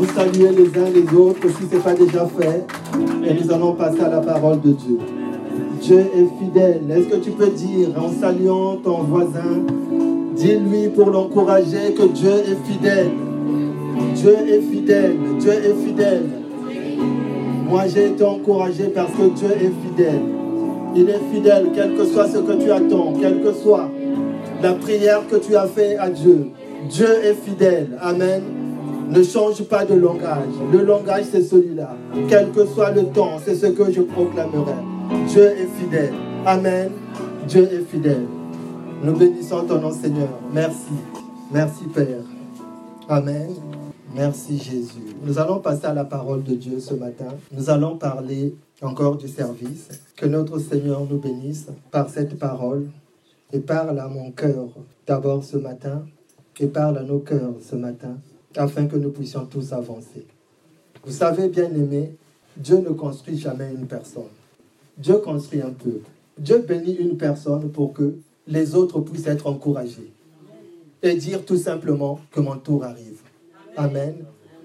vous saluer les uns les autres si ce n'est pas déjà fait. Et nous allons passer à la parole de Dieu. Dieu est fidèle. Est-ce que tu peux dire en saluant ton voisin, dis-lui pour l'encourager que Dieu est fidèle. Dieu est fidèle. Dieu est fidèle. Moi, j'ai été encouragé parce que Dieu est fidèle. Il est fidèle, quel que soit ce que tu attends, quelle que soit la prière que tu as fait à Dieu. Dieu est fidèle. Amen. Ne change pas de langage. Le langage, c'est celui-là. Quel que soit le temps, c'est ce que je proclamerai. Dieu est fidèle. Amen. Dieu est fidèle. Nous bénissons ton nom, Seigneur. Merci. Merci, Père. Amen. Merci, Jésus. Nous allons passer à la parole de Dieu ce matin. Nous allons parler encore du service. Que notre Seigneur nous bénisse par cette parole et parle à mon cœur d'abord ce matin et parle à nos cœurs ce matin afin que nous puissions tous avancer. Vous savez, bien aimé, Dieu ne construit jamais une personne. Dieu construit un peuple. Dieu bénit une personne pour que les autres puissent être encouragés et dire tout simplement que mon tour arrive. Amen.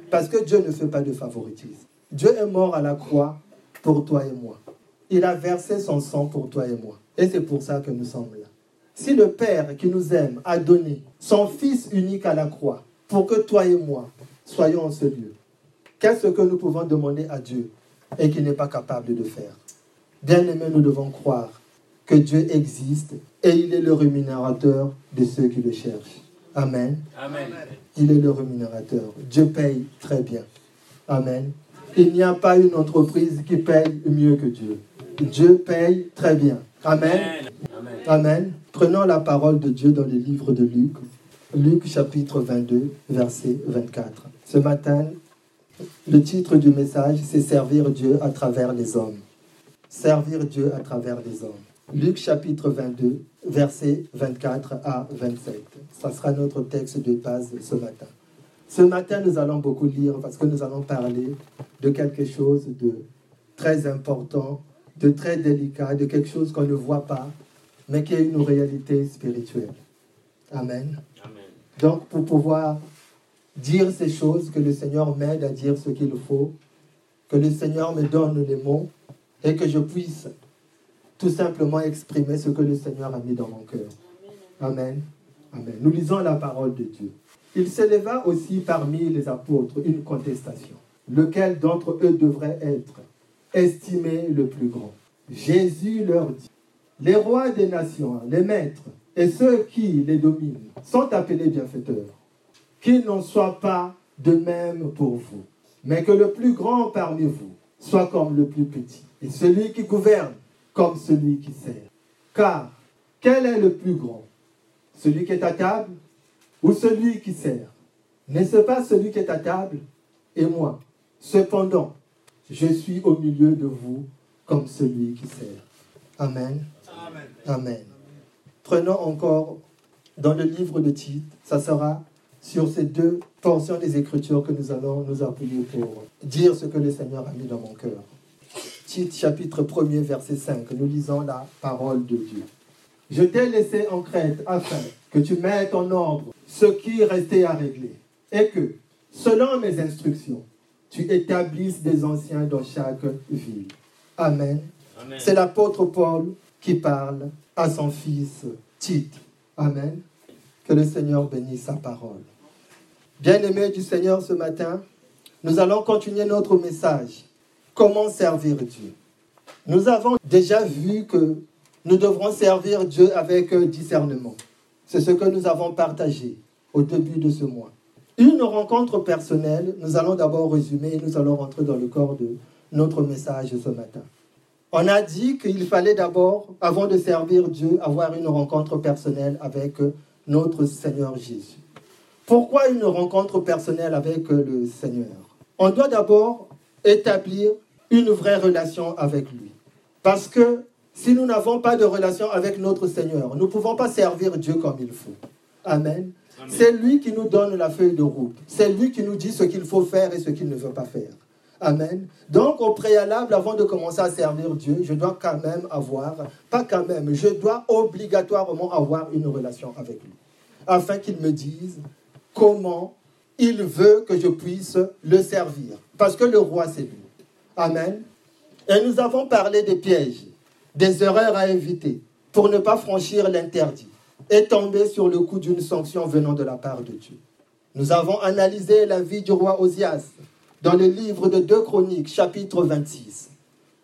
Parce que Dieu ne fait pas de favoritisme. Dieu est mort à la croix pour toi et moi. Il a versé son sang pour toi et moi. Et c'est pour ça que nous sommes là. Si le Père qui nous aime a donné son Fils unique à la croix pour que toi et moi soyons en ce lieu, qu'est-ce que nous pouvons demander à Dieu et qu'il n'est pas capable de faire? Bien aimé, nous devons croire que Dieu existe et il est le rémunérateur de ceux qui le cherchent. Amen. Amen. Il est le rémunérateur. Dieu paye très bien. Amen. Il n'y a pas une entreprise qui paye mieux que Dieu. Dieu paye très bien. Amen. Amen. Amen. Prenons la parole de Dieu dans le livre de Luc. Luc chapitre 22, verset 24. Ce matin, le titre du message, c'est Servir Dieu à travers les hommes. Servir Dieu à travers les hommes. Luc chapitre 22, verset 24 à 27. Ça sera notre texte de base ce matin. Ce matin, nous allons beaucoup lire parce que nous allons parler de quelque chose de très important, de très délicat, de quelque chose qu'on ne voit pas, mais qui est une réalité spirituelle. Amen. Amen. Donc, pour pouvoir dire ces choses, que le Seigneur m'aide à dire ce qu'il faut, que le Seigneur me donne les mots et que je puisse tout simplement exprimer ce que le Seigneur a mis dans mon cœur. Amen. Amen. Nous lisons la parole de Dieu. Il s'éleva aussi parmi les apôtres une contestation. Lequel d'entre eux devrait être estimé le plus grand? Jésus leur dit, les rois des nations, les maîtres et ceux qui les dominent sont appelés bienfaiteurs. Qu'il n'en soit pas de même pour vous, mais que le plus grand parmi vous soit comme le plus petit, et celui qui gouverne comme celui qui sert. Car quel est le plus grand? Celui qui est à table ou celui qui sert? N'est-ce pas celui qui est à table et moi? Cependant, je suis au milieu de vous comme celui qui sert. Amen. Amen. Amen. Prenons encore dans le livre de Tite, ça sera sur ces deux portions des Écritures que nous allons nous appuyer pour dire ce que le Seigneur a mis dans mon cœur. Tite chapitre 1er verset 5, nous lisons la parole de Dieu. Je t'ai laissé en Crète afin que tu mettes en ordre ce qui restait à régler et que, selon mes instructions, tu établisses des anciens dans chaque ville. Amen. Amen. C'est l'apôtre Paul qui parle à son fils Tite. Amen. Que le Seigneur bénisse sa parole. Bien-aimés du Seigneur ce matin, nous allons continuer notre message. Comment servir Dieu? Nous avons déjà vu que nous devrons servir Dieu avec discernement. C'est ce que nous avons partagé au début de ce mois. Une rencontre personnelle, nous allons d'abord résumer et nous allons rentrer dans le corps de notre message ce matin. On a dit qu'il fallait d'abord, avant de servir Dieu, avoir une rencontre personnelle avec notre Seigneur Jésus. Pourquoi une rencontre personnelle avec le Seigneur? On doit d'abord établir une vraie relation avec lui. Parce que si nous n'avons pas de relation avec notre Seigneur, nous ne pouvons pas servir Dieu comme il faut. Amen. Amen. C'est lui qui nous donne la feuille de route. C'est lui qui nous dit ce qu'il faut faire et ce qu'il ne veut pas faire. Amen. Donc, au préalable, avant de commencer à servir Dieu, je dois quand même avoir, pas quand même, je dois obligatoirement avoir une relation avec lui. Afin qu'il me dise comment il veut que je puisse le servir. Parce que le roi, c'est lui. Amen. Et nous avons parlé des pièges, des erreurs à éviter pour ne pas franchir l'interdit et tomber sur le coup d'une sanction venant de la part de Dieu. Nous avons analysé la vie du roi Osias dans le livre de 2 Chroniques, chapitre 26.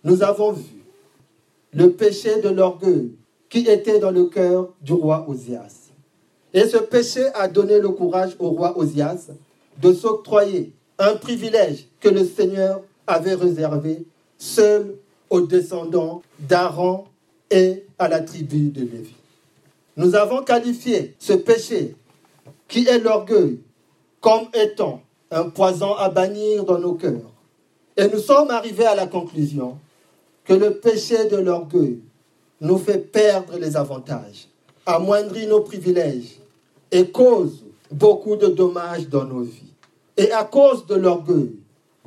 Nous avons vu le péché de l'orgueil qui était dans le cœur du roi Osias. Et ce péché a donné le courage au roi Osias de s'octroyer un privilège que le Seigneur avait réservé seul aux descendants d'Aaron et à la tribu de Lévi. Nous avons qualifié ce péché, qui est l'orgueil, comme étant un poison à bannir dans nos cœurs. Et nous sommes arrivés à la conclusion que le péché de l'orgueil nous fait perdre les avantages, amoindrit nos privilèges et cause beaucoup de dommages dans nos vies. Et à cause de l'orgueil,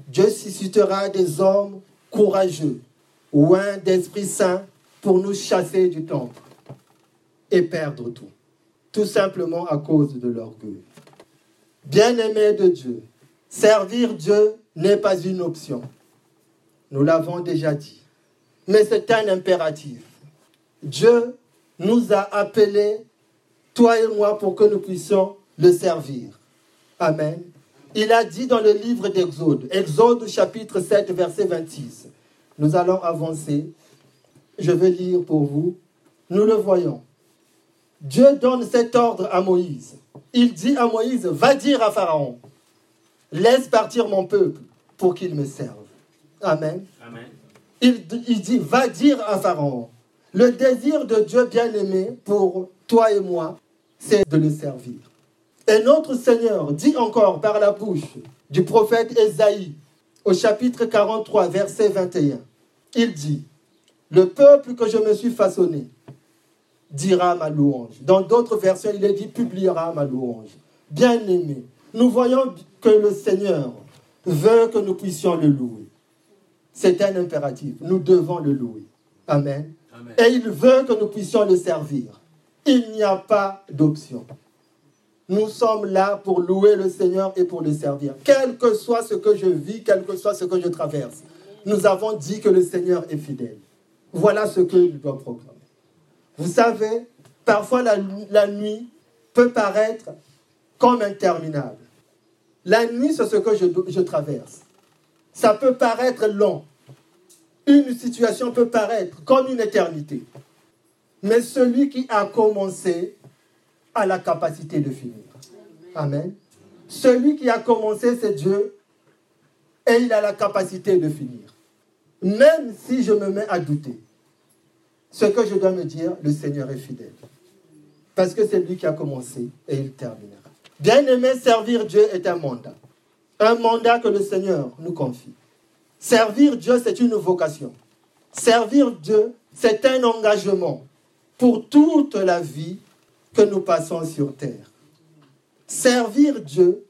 Dieu suscitera des hommes courageux, loin d'Esprit Saint, pour nous chasser du temple et perdre tout. Tout simplement à cause de l'orgueil. Bien-aimé de Dieu, servir Dieu n'est pas une option. Nous l'avons déjà dit. Mais c'est un impératif. Dieu nous a appelés, toi et moi, pour que nous puissions le servir. Amen. Il a dit dans le livre d'Exode, Exode chapitre 7, verset 26. Nous allons avancer. Je vais lire pour vous. Nous le voyons. Dieu donne cet ordre à Moïse. Il dit à Moïse, va dire à Pharaon, laisse partir mon peuple pour qu'il me serve. Amen. Il, il dit, va dire à Pharaon, le désir de Dieu bien-aimé pour toi et moi, c'est de le servir. Et notre Seigneur dit encore par la bouche du prophète Ésaïe au chapitre 43, verset 21, il dit, le peuple que je me suis façonné dira ma louange. Dans d'autres versions, il est dit publiera ma louange. Bien-aimé, nous voyons que le Seigneur veut que nous puissions le louer. C'est un impératif. Nous devons le louer. Amen. Et il veut que nous puissions le servir. Il n'y a pas d'option. Nous sommes là pour louer le Seigneur et pour le servir. Quel que soit ce que je vis, quel que soit ce que je traverse, nous avons dit que le Seigneur est fidèle. Voilà ce qu'il doit proclamer. Vous savez, parfois la, la, nuit peut paraître comme interminable. La nuit, c'est ce que je, traverse. Ça peut paraître long. Une situation peut paraître comme une éternité. Mais celui qui a commencé a la capacité de finir. Amen. Celui qui a commencé, c'est Dieu. Et il a la capacité de finir. Même si je me mets à douter, ce que je dois me dire, le Seigneur est fidèle. Parce que c'est lui qui a commencé et il terminera. Bien aimé, servir Dieu est un mandat. Un mandat que le Seigneur nous confie. Servir Dieu, c'est une vocation. Servir Dieu, c'est un engagement pour toute la vie que nous passons sur terre. Servir Dieu,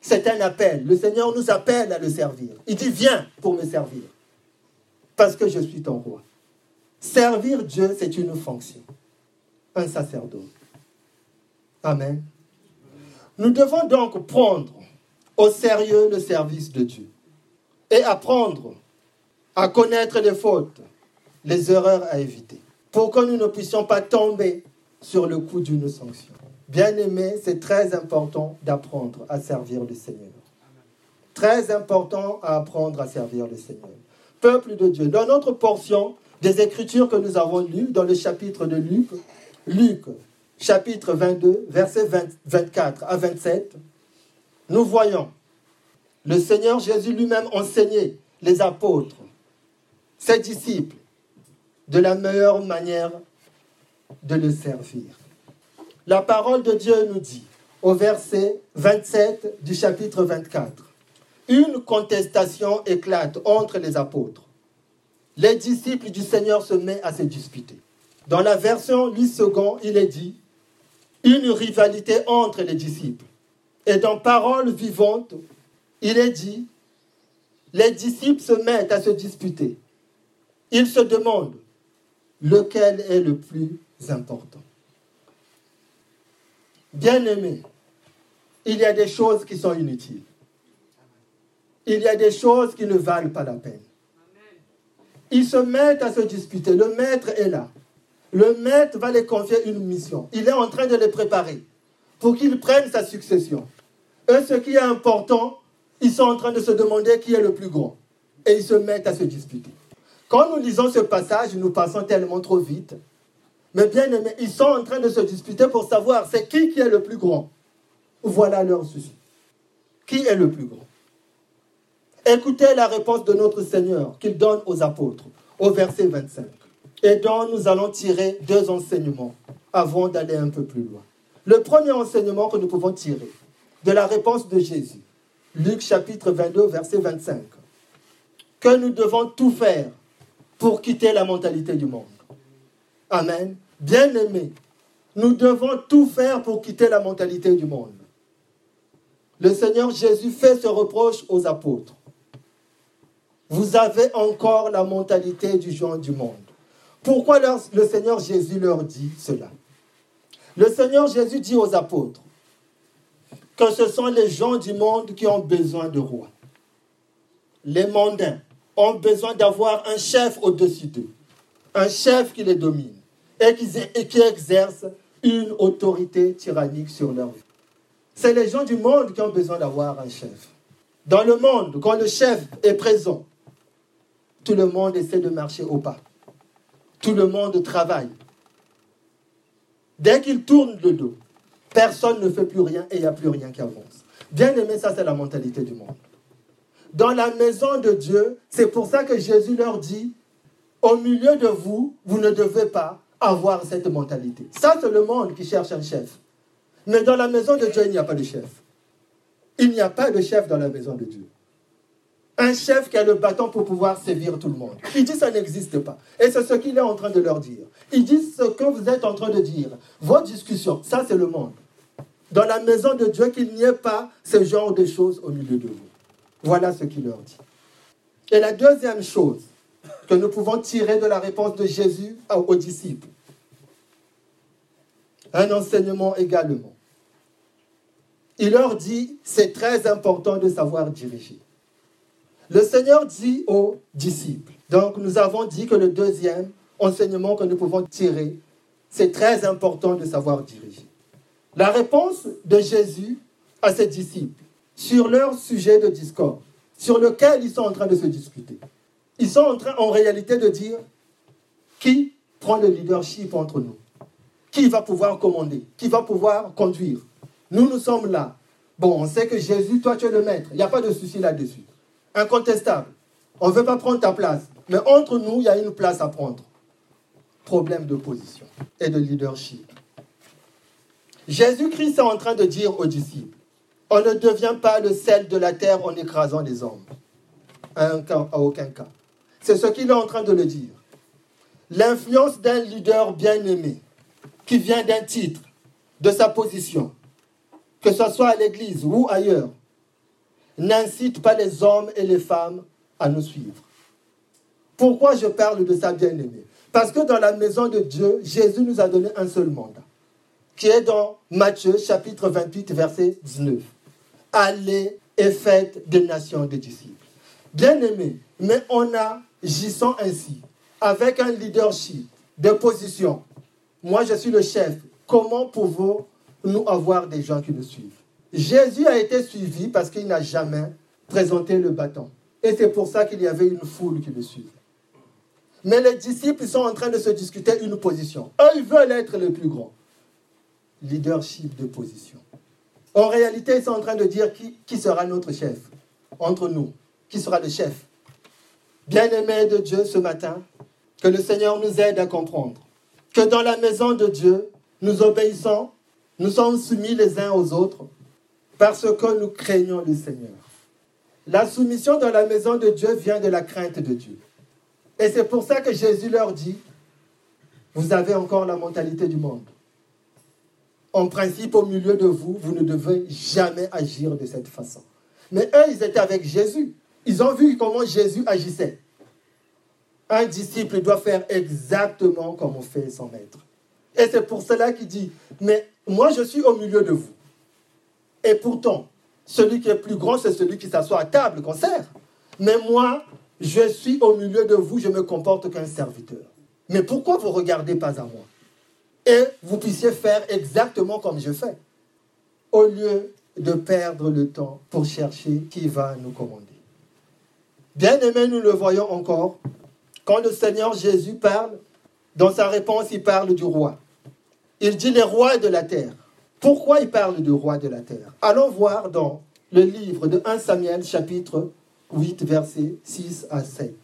c'est un appel. Le Seigneur nous appelle à le servir. Il dit, viens pour me servir. Parce que je suis ton roi. Servir Dieu, c'est une fonction. Un sacerdoce. Amen. Nous devons donc prendre au sérieux le service de Dieu et apprendre à connaître les fautes, les erreurs à éviter, pour que nous ne puissions pas tomber sur le coup d'une sanction. Bien aimé, c'est très important d'apprendre à servir le Seigneur. Très important à apprendre à servir le Seigneur. Peuple de Dieu, dans notre portion des Écritures que nous avons lues, dans le chapitre de Luc, Luc, chapitre 22, versets 24 à 27, nous voyons le Seigneur Jésus lui-même enseigner les apôtres, ses disciples, de la meilleure manière de le servir. La parole de Dieu nous dit au verset 27 du chapitre 24, une contestation éclate entre les apôtres. Les disciples du Seigneur se mettent à se disputer. Dans la version Louis II, il est dit une rivalité entre les disciples. Et dans Parole vivante, il est dit les disciples se mettent à se disputer. Ils se demandent lequel est le plus important? Bien-aimé, il y a des choses qui sont inutiles. Il y a des choses qui ne valent pas la peine. Ils se mettent à se disputer. Le maître est là. Le maître va les confier une mission. Il est en train de les préparer pour qu'ils prennent sa succession. Eux, ce qui est important, ils sont en train de se demander qui est le plus grand. Et ils se mettent à se disputer. Quand nous lisons ce passage, nous passons tellement trop vite. Mais bien aimés, ils sont en train de se disputer pour savoir c'est qui qui est le plus grand. Voilà leur souci. Qui est le plus grand? Écoutez la réponse de notre Seigneur qu'il donne aux apôtres au verset 25 et dont nous allons tirer deux enseignements avant d'aller un peu plus loin. Le premier enseignement que nous pouvons tirer de la réponse de Jésus, Luc chapitre 22, verset 25, que nous devons tout faire pour quitter la mentalité du monde. Amen. Bien-aimés, nous devons tout faire pour quitter la mentalité du monde. Le Seigneur Jésus fait ce reproche aux apôtres. Vous avez encore la mentalité du genre du monde. Pourquoi le Seigneur Jésus leur dit cela? Le Seigneur Jésus dit aux apôtres que ce sont les gens du monde qui ont besoin de rois. Les mondains ont besoin d'avoir un chef au-dessus d'eux, un chef qui les domine et qui, et qui exerce une autorité tyrannique sur leur vie. C'est les gens du monde qui ont besoin d'avoir un chef. Dans le monde, quand le chef est présent, tout le monde essaie de marcher au pas. Tout le monde travaille. Dès qu'il tourne le dos, personne ne fait plus rien et il n'y a plus rien qui avance. Bien aimé, ça c'est la mentalité du monde. Dans la maison de Dieu, c'est pour ça que Jésus leur dit, au milieu de vous, vous ne devez pas avoir cette mentalité. Ça c'est le monde qui cherche un chef. Mais dans la maison de Dieu, il n'y a pas de chef. Il n'y a pas de chef dans la maison de Dieu un chef qui a le bâton pour pouvoir sévir tout le monde. Il dit ça n'existe pas. Et c'est ce qu'il est en train de leur dire. Il dit ce que vous êtes en train de dire. Vos discussions, ça c'est le monde. Dans la maison de Dieu, qu'il n'y ait pas ce genre de choses au milieu de vous. Voilà ce qu'il leur dit. Et la deuxième chose que nous pouvons tirer de la réponse de Jésus aux disciples, un enseignement également. Il leur dit, c'est très important de savoir diriger. Le Seigneur dit aux disciples, donc nous avons dit que le deuxième enseignement que nous pouvons tirer, c'est très important de savoir diriger. La réponse de Jésus à ses disciples sur leur sujet de discours, sur lequel ils sont en train de se discuter. Ils sont en train en réalité de dire qui prend le leadership entre nous? Qui va pouvoir commander? Qui va pouvoir conduire? Nous, nous sommes là. Bon, on sait que Jésus, toi, tu es le maître. Il n'y a pas de souci là-dessus incontestable. On ne veut pas prendre ta place. Mais entre nous, il y a une place à prendre. Problème de position et de leadership. Jésus-Christ est en train de dire aux disciples, on ne devient pas le sel de la terre en écrasant les hommes. À, aucun cas. C'est ce qu'il est en train de le dire. L'influence d'un leader bien aimé, qui vient d'un titre, de sa position, que ce soit à l'église ou ailleurs, n'incite pas les hommes et les femmes à nous suivre. Pourquoi je parle de ça, bien-aimé? Parce que dans la maison de Dieu, Jésus nous a donné un seul mandat, qui est dans Matthieu chapitre 28, verset 19. Allez et faites des nations des disciples. Bien-aimé, mais on agissant ainsi, avec un leadership de position. Moi, je suis le chef. Comment pouvons-nous avoir des gens qui nous suivent? Jésus a été suivi parce qu'il n'a jamais présenté le bâton. Et c'est pour ça qu'il y avait une foule qui le suivait. Mais les disciples sont en train de se discuter une position. Eux, ils veulent être les plus grands. Leadership de position. En réalité, ils sont en train de dire qui, qui sera notre chef entre nous. Qui sera le chef? Bien-aimés de Dieu ce matin, que le Seigneur nous aide à comprendre que dans la maison de Dieu, nous obéissons, nous sommes soumis les uns aux autres, parce que nous craignons le Seigneur. La soumission dans la maison de Dieu vient de la crainte de Dieu. Et c'est pour ça que Jésus leur dit, vous avez encore la mentalité du monde. En principe, au milieu de vous, vous ne devez jamais agir de cette façon. Mais eux, ils étaient avec Jésus. Ils ont vu comment Jésus agissait. Un disciple doit faire exactement comme on fait son maître. Et c'est pour cela qu'il dit, mais moi je suis au milieu de vous. Et pourtant, celui qui est plus grand, c'est celui qui s'assoit à table, qu'on sert. Mais moi, je suis au milieu de vous, je me comporte qu'un serviteur. Mais pourquoi vous regardez pas à moi? Et vous puissiez faire exactement comme je fais, au lieu de perdre le temps pour chercher qui va nous commander. Bien aimé, nous le voyons encore, quand le Seigneur Jésus parle, dans sa réponse, il parle du roi. Il dit les rois de la terre. Pourquoi il parle du roi de la terre? Allons voir dans le livre de 1 Samuel chapitre 8 versets 6 à 7.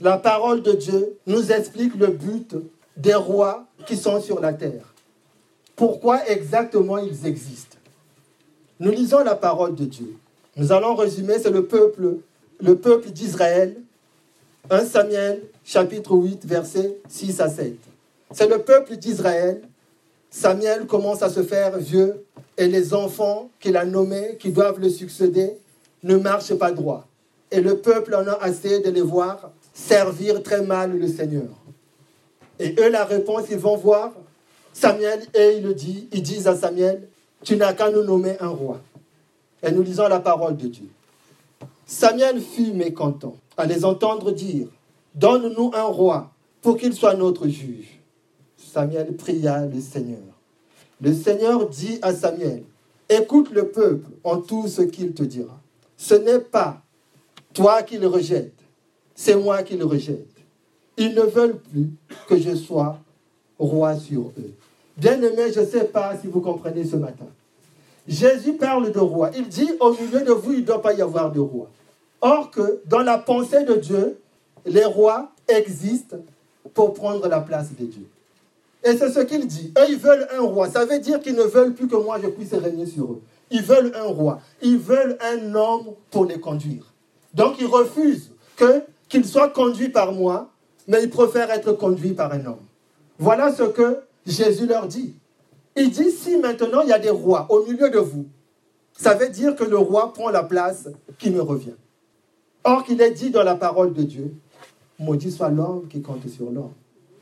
La parole de Dieu nous explique le but des rois qui sont sur la terre. Pourquoi exactement ils existent? Nous lisons la parole de Dieu. Nous allons résumer, c'est le peuple, le peuple d'Israël. 1 Samuel chapitre 8 versets 6 à 7. C'est le peuple d'Israël. Samuel commence à se faire vieux et les enfants qu'il a nommés, qui doivent le succéder, ne marchent pas droit. Et le peuple en a assez de les voir servir très mal le Seigneur. Et eux, la réponse, ils vont voir Samuel et il le dit, ils disent à Samuel, tu n'as qu'à nous nommer un roi. Et nous lisons la parole de Dieu. Samuel fut mécontent à les entendre dire, donne-nous un roi pour qu'il soit notre juge. Samuel pria le Seigneur. Le Seigneur dit à Samuel, écoute le peuple en tout ce qu'il te dira. Ce n'est pas toi qui le rejettes, c'est moi qui le rejette. Ils ne veulent plus que je sois roi sur eux. Bien aimé, je ne sais pas si vous comprenez ce matin. Jésus parle de roi. Il dit, au milieu de vous, il ne doit pas y avoir de roi. Or que dans la pensée de Dieu, les rois existent pour prendre la place de Dieu. Et c'est ce qu'il dit. Eux, ils veulent un roi. Ça veut dire qu'ils ne veulent plus que moi, je puisse régner sur eux. Ils veulent un roi. Ils veulent un homme pour les conduire. Donc, ils refusent que qu'il soit conduit par moi, mais il préfère être conduit par un homme. Voilà ce que Jésus leur dit. Il dit, si maintenant il y a des rois au milieu de vous, ça veut dire que le roi prend la place qui me revient. Or qu'il est dit dans la parole de Dieu, maudit soit l'homme qui compte sur l'homme.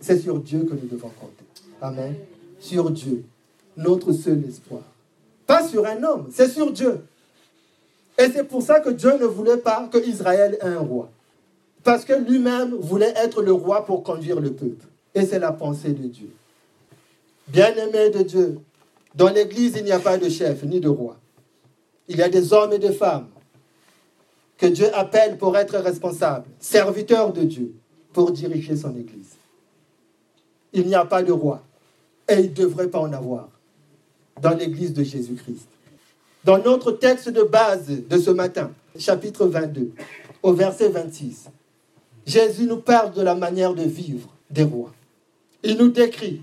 C'est sur Dieu que nous devons compter. Amen. Sur Dieu, notre seul espoir. Pas sur un homme, c'est sur Dieu. Et c'est pour ça que Dieu ne voulait pas que Israël ait un roi. Parce que lui-même voulait être le roi pour conduire le peuple. Et c'est la pensée de Dieu. Bien-aimé de Dieu, dans l'Église, il n'y a pas de chef ni de roi. Il y a des hommes et des femmes que Dieu appelle pour être responsables, serviteurs de Dieu, pour diriger son Église. Il n'y a pas de roi. Et il ne devrait pas en avoir dans l'Église de Jésus-Christ. Dans notre texte de base de ce matin, chapitre 22, au verset 26, Jésus nous parle de la manière de vivre des rois. Il nous décrit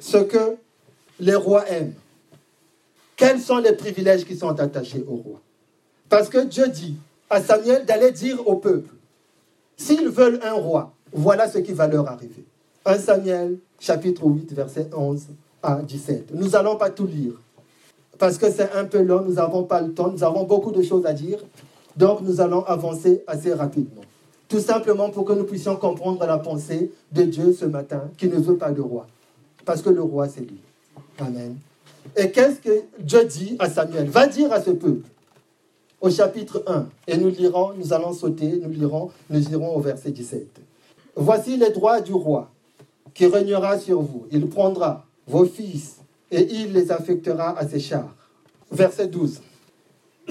ce que les rois aiment. Quels sont les privilèges qui sont attachés aux rois? Parce que Dieu dit à Samuel d'aller dire au peuple, s'ils veulent un roi, voilà ce qui va leur arriver. 1 Samuel chapitre 8 verset 11 à 17. Nous n'allons pas tout lire parce que c'est un peu long, nous n'avons pas le temps, nous avons beaucoup de choses à dire, donc nous allons avancer assez rapidement. Tout simplement pour que nous puissions comprendre la pensée de Dieu ce matin, qui ne veut pas de roi. Parce que le roi, c'est lui. Amen. Et qu'est-ce que Dieu dit à Samuel? Va dire à ce peuple, au chapitre 1, et nous lirons, nous allons sauter, nous lirons, nous irons au verset 17. Voici les droits du roi qui régnera sur vous. Il prendra vos fils et il les affectera à ses chars. Verset 12.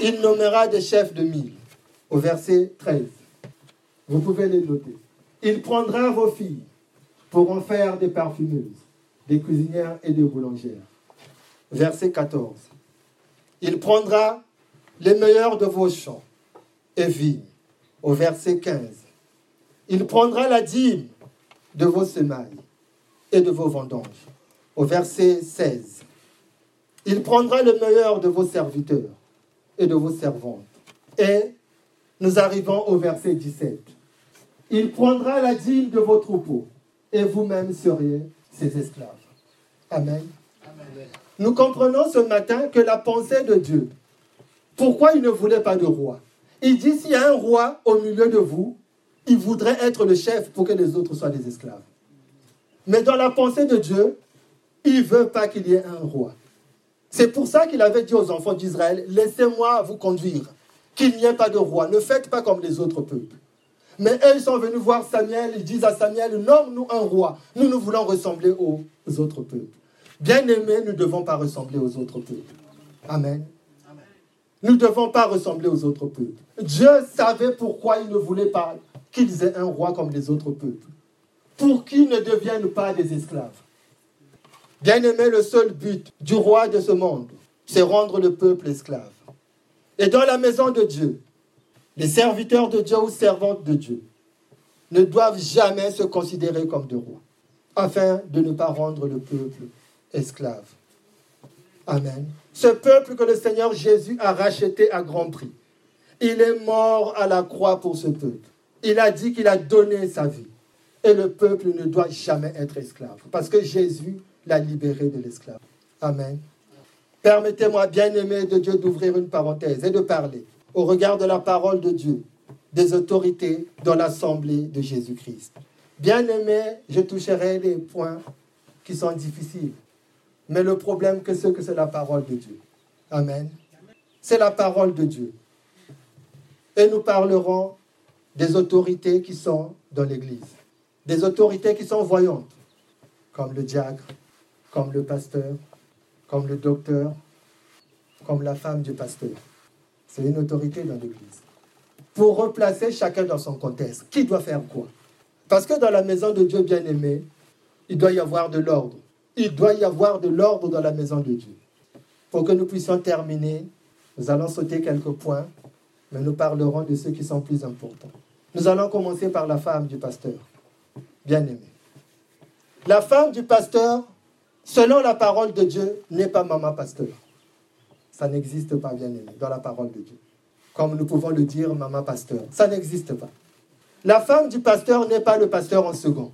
Il nommera des chefs de mille. Au verset 13. Vous pouvez les noter. Il prendra vos filles pour en faire des parfumeuses, des cuisinières et des boulangères. Verset 14. Il prendra les meilleurs de vos champs et vignes. Au verset 15. Il prendra la dîme de vos semailles et de vos vendanges. Au verset 16. Il prendra le meilleur de vos serviteurs et de vos servantes. Et nous arrivons au verset 17. Il prendra la dîme de vos troupeaux et vous-même seriez ses esclaves. Amen. Nous comprenons ce matin que la pensée de Dieu, pourquoi il ne voulait pas de roi? Il dit s'il y a un roi au milieu de vous, il voudrait être le chef pour que les autres soient des esclaves. Mais dans la pensée de Dieu, il ne veut pas qu'il y ait un roi. C'est pour ça qu'il avait dit aux enfants d'Israël, laissez-moi vous conduire, qu'il n'y ait pas de roi, ne faites pas comme les autres peuples. Mais eux, ils sont venus voir Samuel, ils disent à Samuel, nomme-nous un roi, nous nous voulons ressembler aux autres peuples. Bien-aimés, nous ne devons pas ressembler aux autres peuples. Amen. Nous ne devons pas ressembler aux autres peuples. Dieu savait pourquoi il ne voulait pas qu'ils aient un roi comme les autres peuples. Pour qu'ils ne deviennent pas des esclaves. Bien-aimé, le seul but du roi de ce monde, c'est rendre le peuple esclave. Et dans la maison de Dieu, les serviteurs de Dieu ou servantes de Dieu ne doivent jamais se considérer comme des rois, afin de ne pas rendre le peuple esclave. Amen. Ce peuple que le Seigneur Jésus a racheté à grand prix. Il est mort à la croix pour ce peuple. Il a dit qu'il a donné sa vie. Le peuple ne doit jamais être esclave. Parce que Jésus l'a libéré de l'esclave. Amen. Permettez-moi, bien-aimé de Dieu, d'ouvrir une parenthèse et de parler, au regard de la parole de Dieu, des autorités dans l'assemblée de Jésus-Christ. Bien-aimé, je toucherai les points qui sont difficiles. Mais le problème, que c'est que c'est la parole de Dieu. Amen. C'est la parole de Dieu. Et nous parlerons des autorités qui sont dans l'Église. Des autorités qui sont voyantes, comme le diacre, comme le pasteur, comme le docteur, comme la femme du pasteur. C'est une autorité dans l'Église. Pour replacer chacun dans son contexte, qui doit faire quoi? Parce que dans la maison de Dieu bien-aimé, il doit y avoir de l'ordre. Il doit y avoir de l'ordre dans la maison de Dieu. Pour que nous puissions terminer, nous allons sauter quelques points, mais nous parlerons de ceux qui sont plus importants. Nous allons commencer par la femme du pasteur, bien-aimé. La femme du pasteur selon la parole de Dieu, n'est pas maman pasteur. Ça n'existe pas, bien aimé, dans la parole de Dieu. Comme nous pouvons le dire, maman pasteur. Ça n'existe pas. La femme du pasteur n'est pas le pasteur en second.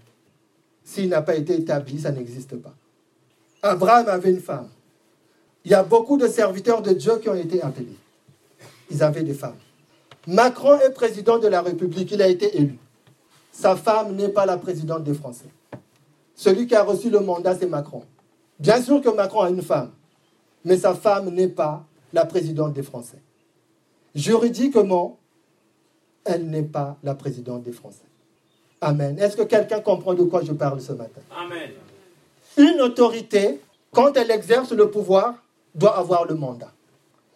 S'il n'a pas été établi, ça n'existe pas. Abraham avait une femme. Il y a beaucoup de serviteurs de Dieu qui ont été appelés. Ils avaient des femmes. Macron est président de la République, il a été élu. Sa femme n'est pas la présidente des Français. Celui qui a reçu le mandat, c'est Macron. Bien sûr que Macron a une femme, mais sa femme n'est pas la présidente des Français. Juridiquement, elle n'est pas la présidente des Français. Amen. Est-ce que quelqu'un comprend de quoi je parle ce matin? Amen. Une autorité, quand elle exerce le pouvoir, doit avoir le mandat.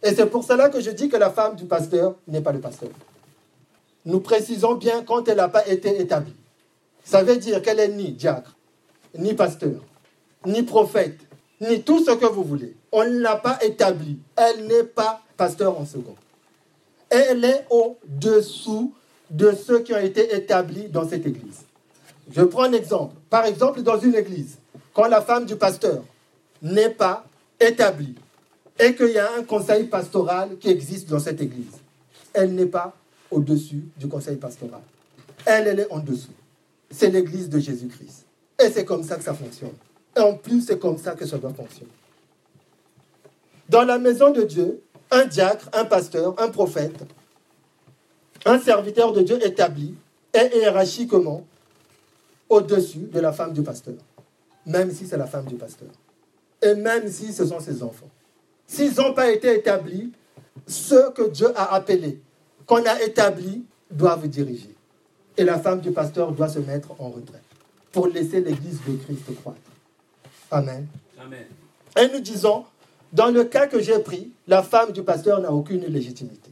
Et c'est pour cela que je dis que la femme du pasteur n'est pas le pasteur. Nous précisons bien quand elle n'a pas été établie. Ça veut dire qu'elle est ni diacre, ni pasteur, ni prophète, ni tout ce que vous voulez. On ne l'a pas établie. Elle n'est pas pasteur en second. Elle est au-dessous de ceux qui ont été établis dans cette église. Je prends un exemple. Par exemple, dans une église, quand la femme du pasteur n'est pas établie et qu'il y a un conseil pastoral qui existe dans cette église, elle n'est pas au-dessus du conseil pastoral. Elle, elle est en dessous. C'est l'église de Jésus-Christ. Et c'est comme ça que ça fonctionne. Et en plus, c'est comme ça que ça doit fonctionner. Dans la maison de Dieu, un diacre, un pasteur, un prophète, un serviteur de Dieu établi est hiérarchiquement au-dessus de la femme du pasteur, même si c'est la femme du pasteur, et même si ce sont ses enfants. S'ils n'ont pas été établis, ceux que Dieu a appelés, qu'on a établis, doivent diriger. Et la femme du pasteur doit se mettre en retrait pour laisser l'Église de Christ croître. Amen. Et nous disons, dans le cas que j'ai pris, la femme du pasteur n'a aucune légitimité.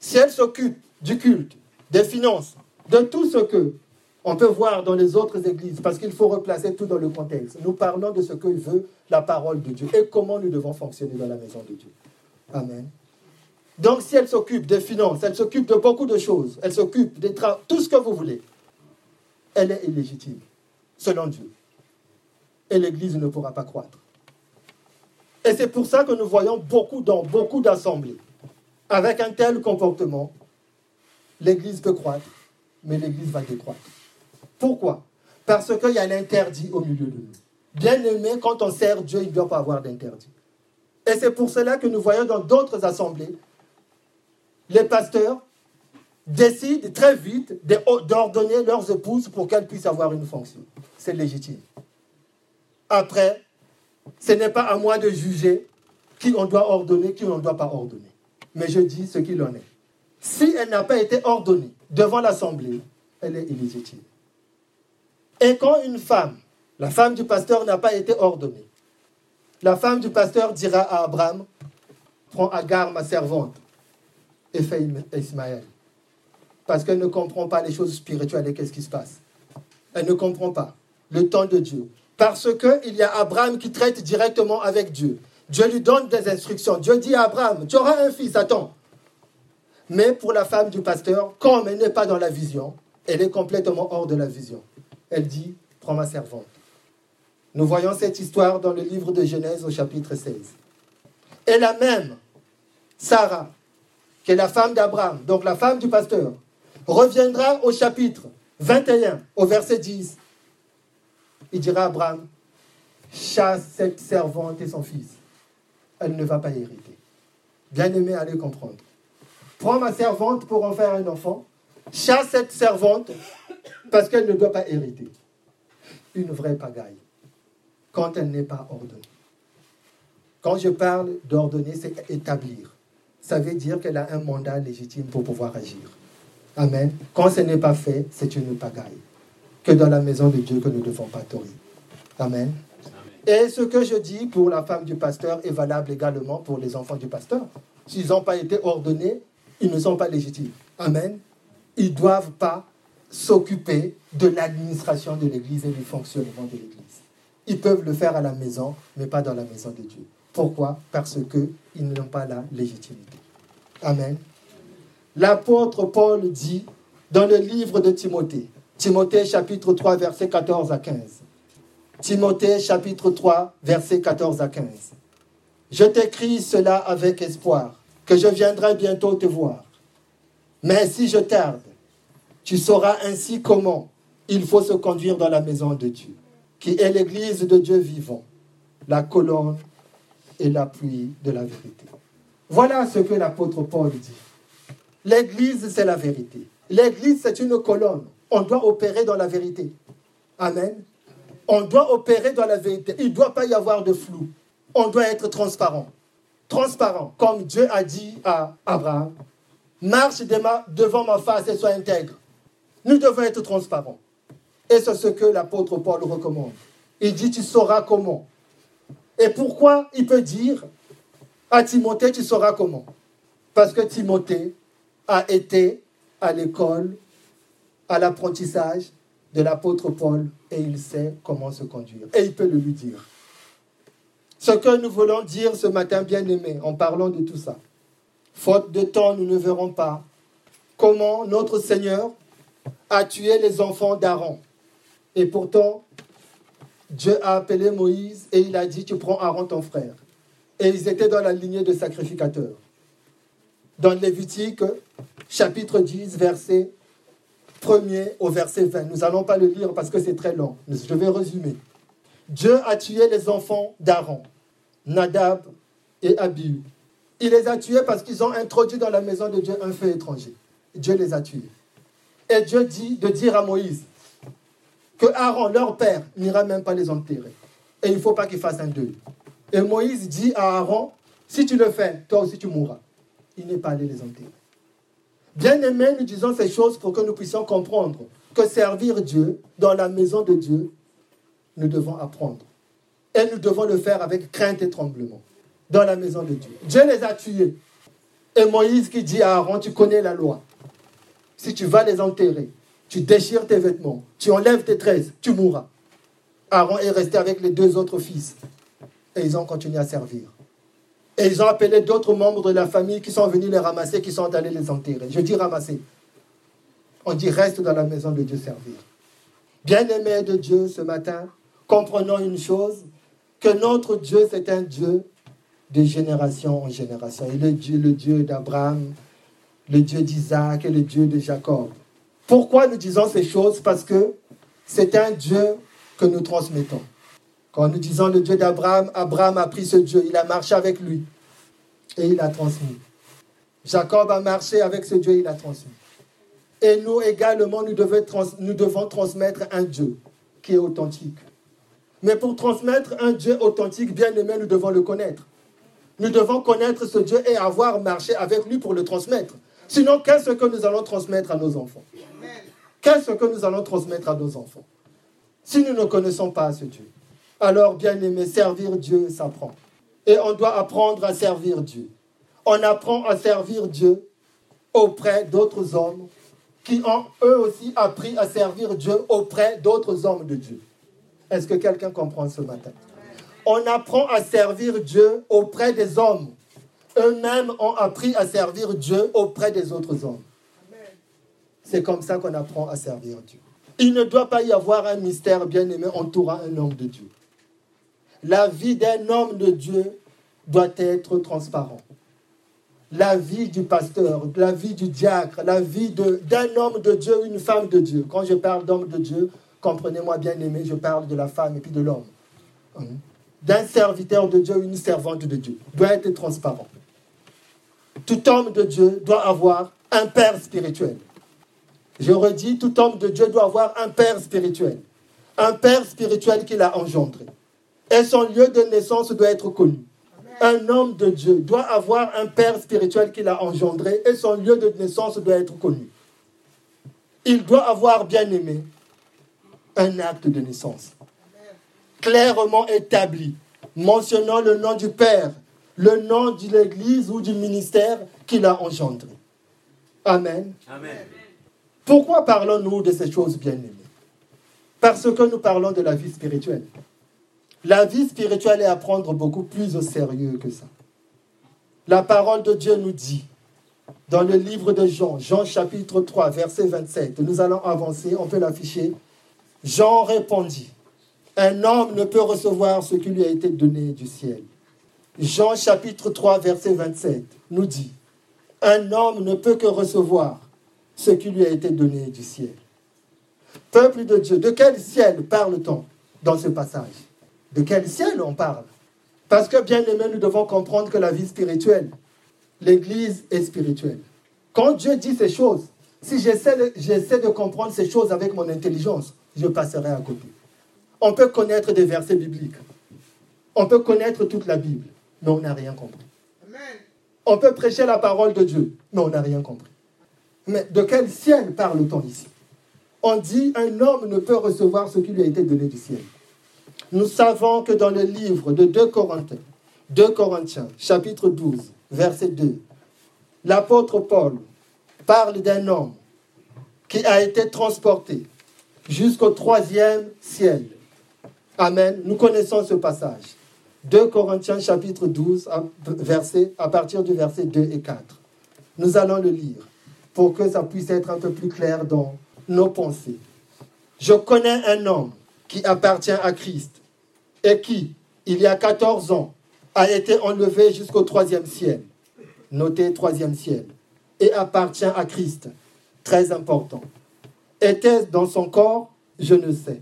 Si elle s'occupe du culte, des finances, de tout ce que on peut voir dans les autres églises, parce qu'il faut replacer tout dans le contexte. Nous parlons de ce que veut la parole de Dieu et comment nous devons fonctionner dans la maison de Dieu. Amen. Donc si elle s'occupe des finances, elle s'occupe de beaucoup de choses, elle s'occupe des travaux, tout ce que vous voulez, elle est illégitime, selon Dieu et l'Église ne pourra pas croître. Et c'est pour ça que nous voyons beaucoup dans beaucoup d'assemblées. Avec un tel comportement, l'Église peut croître, mais l'Église va décroître. Pourquoi? Parce qu'il y a l'interdit au milieu de nous. Bien aimé, quand on sert Dieu, il ne doit pas avoir d'interdit. Et c'est pour cela que nous voyons dans d'autres assemblées, les pasteurs décident très vite d'ordonner leurs épouses pour qu'elles puissent avoir une fonction. C'est légitime. Après, ce n'est pas à moi de juger qui on doit ordonner, qui on ne doit pas ordonner. Mais je dis ce qu'il en est. Si elle n'a pas été ordonnée devant l'Assemblée, elle est illégitime. Et quand une femme, la femme du pasteur n'a pas été ordonnée, la femme du pasteur dira à Abraham, prends Agar, ma servante, et Ismaël. Parce qu'elle ne comprend pas les choses spirituelles et qu'est-ce qui se passe. Elle ne comprend pas le temps de Dieu. Parce qu'il y a Abraham qui traite directement avec Dieu. Dieu lui donne des instructions. Dieu dit à Abraham, tu auras un fils, attends. Mais pour la femme du pasteur, comme elle n'est pas dans la vision, elle est complètement hors de la vision. Elle dit, prends ma servante. Nous voyons cette histoire dans le livre de Genèse au chapitre 16. Et la même, Sarah, qui est la femme d'Abraham, donc la femme du pasteur, reviendra au chapitre 21, au verset 10. Il dira à Abraham, chasse cette servante et son fils. Elle ne va pas hériter. Bien-aimé, allez comprendre. Prends ma servante pour en faire un enfant. Chasse cette servante parce qu'elle ne doit pas hériter. Une vraie pagaille. Quand elle n'est pas ordonnée. Quand je parle d'ordonner, c'est établir. Ça veut dire qu'elle a un mandat légitime pour pouvoir agir. Amen. Quand ce n'est pas fait, c'est une pagaille. Que dans la maison de Dieu que nous ne devons pas tolérer. Amen. Et ce que je dis pour la femme du pasteur est valable également pour les enfants du pasteur. S'ils n'ont pas été ordonnés, ils ne sont pas légitimes. Amen. Ils ne doivent pas s'occuper de l'administration de l'Église et du fonctionnement de l'Église. Ils peuvent le faire à la maison, mais pas dans la maison de Dieu. Pourquoi? Parce qu'ils n'ont pas la légitimité. Amen. L'apôtre Paul dit dans le livre de Timothée, Timothée chapitre 3, verset 14 à 15. Timothée chapitre 3, verset 14 à 15. Je t'écris cela avec espoir, que je viendrai bientôt te voir. Mais si je tarde, tu sauras ainsi comment il faut se conduire dans la maison de Dieu, qui est l'église de Dieu vivant, la colonne et l'appui de la vérité. Voilà ce que l'apôtre Paul dit. L'église, c'est la vérité. L'église, c'est une colonne. On doit opérer dans la vérité. Amen. On doit opérer dans la vérité. Il ne doit pas y avoir de flou. On doit être transparent. Transparent, comme Dieu a dit à Abraham. Marche devant ma face et sois intègre. Nous devons être transparents. Et c'est ce que l'apôtre Paul recommande. Il dit, tu sauras comment. Et pourquoi il peut dire à Timothée, tu sauras comment Parce que Timothée a été à l'école, à l'apprentissage de l'apôtre Paul et il sait comment se conduire. Et il peut le lui dire. Ce que nous voulons dire ce matin, bien aimé, en parlant de tout ça, faute de temps, nous ne verrons pas comment notre Seigneur a tué les enfants d'Aaron. Et pourtant, Dieu a appelé Moïse et il a dit, tu prends Aaron ton frère. Et ils étaient dans la lignée de sacrificateurs. Dans Lévitique, chapitre 10, verset 1er au verset 20. Nous n'allons pas le lire parce que c'est très long. Je vais résumer. Dieu a tué les enfants d'Aaron, Nadab et Abihu. Il les a tués parce qu'ils ont introduit dans la maison de Dieu un feu étranger. Dieu les a tués. Et Dieu dit de dire à Moïse que Aaron, leur père, n'ira même pas les enterrer. Et il ne faut pas qu'il fasse un deuil. Et Moïse dit à Aaron, si tu le fais, toi aussi tu mourras. Il n'est pas allé les enterrer. Bien aimé, nous disons ces choses pour que nous puissions comprendre que servir Dieu dans la maison de Dieu, nous devons apprendre. Et nous devons le faire avec crainte et tremblement dans la maison de Dieu. Dieu les a tués. Et Moïse qui dit à Aaron, tu connais la loi. Si tu vas les enterrer, tu déchires tes vêtements, tu enlèves tes tresses, tu mourras. Aaron est resté avec les deux autres fils. Et ils ont continué à servir. Et ils ont appelé d'autres membres de la famille qui sont venus les ramasser, qui sont allés les enterrer. Je dis ramasser. On dit reste dans la maison de Dieu servir. Bien-aimés de Dieu ce matin, comprenons une chose, que notre Dieu, c'est un Dieu de génération en génération. Il est Dieu, le Dieu d'Abraham, le Dieu d'Isaac et le Dieu de Jacob. Pourquoi nous disons ces choses? Parce que c'est un Dieu que nous transmettons. Quand nous disons le Dieu d'Abraham, Abraham a pris ce Dieu, il a marché avec lui et il a transmis. Jacob a marché avec ce Dieu, il a transmis. Et nous également, nous devons, nous devons transmettre un Dieu qui est authentique. Mais pour transmettre un Dieu authentique, bien aimé, nous devons le connaître. Nous devons connaître ce Dieu et avoir marché avec lui pour le transmettre. Sinon, qu'est-ce que nous allons transmettre à nos enfants? Qu'est-ce que nous allons transmettre à nos enfants? Si nous ne connaissons pas ce Dieu. Alors, bien aimé, servir Dieu s'apprend. Et on doit apprendre à servir Dieu. On apprend à servir Dieu auprès d'autres hommes qui ont eux aussi appris à servir Dieu auprès d'autres hommes de Dieu. Est-ce que quelqu'un comprend ce matin? On apprend à servir Dieu auprès des hommes. Eux-mêmes ont appris à servir Dieu auprès des autres hommes. C'est comme ça qu'on apprend à servir Dieu. Il ne doit pas y avoir un mystère bien-aimé entourant un homme de Dieu. La vie d'un homme de Dieu doit être transparente la vie du pasteur, la vie du diacre, la vie d'un homme de Dieu, une femme de Dieu. Quand je parle d'homme de Dieu, comprenez-moi bien aimé, je parle de la femme et puis de l'homme. Hein? D'un serviteur de Dieu, une servante de Dieu. Doit être transparent. Tout homme de Dieu doit avoir un père spirituel. Je redis, tout homme de Dieu doit avoir un père spirituel. Un père spirituel qui l'a engendré. Et son lieu de naissance doit être connu un homme de Dieu doit avoir un père spirituel qu'il a engendré et son lieu de naissance doit être connu. Il doit avoir bien aimé un acte de naissance clairement établi, mentionnant le nom du Père, le nom de l'Église ou du ministère qu'il a engendré. Amen. Amen. Pourquoi parlons-nous de ces choses bien aimées? Parce que nous parlons de la vie spirituelle. La vie spirituelle est à prendre beaucoup plus au sérieux que ça. La parole de Dieu nous dit, dans le livre de Jean, Jean chapitre 3, verset 27, nous allons avancer, on peut l'afficher. Jean répondit, un homme ne peut recevoir ce qui lui a été donné du ciel. Jean chapitre 3, verset 27 nous dit, un homme ne peut que recevoir ce qui lui a été donné du ciel. Peuple de Dieu, de quel ciel parle-t-on dans ce passage? De quel ciel on parle? Parce que, bien aimé, nous devons comprendre que la vie spirituelle, l'Église est spirituelle. Quand Dieu dit ces choses, si j'essaie de, de comprendre ces choses avec mon intelligence, je passerai à côté. On peut connaître des versets bibliques. On peut connaître toute la Bible, mais on n'a rien compris. On peut prêcher la parole de Dieu, mais on n'a rien compris. Mais de quel ciel parle-t-on ici? On dit un homme ne peut recevoir ce qui lui a été donné du ciel. Nous savons que dans le livre de 2 Corinthiens, 2 Corinthiens, chapitre 12, verset 2, l'apôtre Paul parle d'un homme qui a été transporté jusqu'au troisième ciel. Amen. Nous connaissons ce passage. 2 Corinthiens chapitre 12, verset, à partir du verset 2 et 4. Nous allons le lire pour que ça puisse être un peu plus clair dans nos pensées. Je connais un homme qui appartient à Christ et qui, il y a 14 ans, a été enlevé jusqu'au troisième ciel. Notez troisième ciel. Et appartient à Christ. Très important. Était-ce dans son corps? Je ne sais.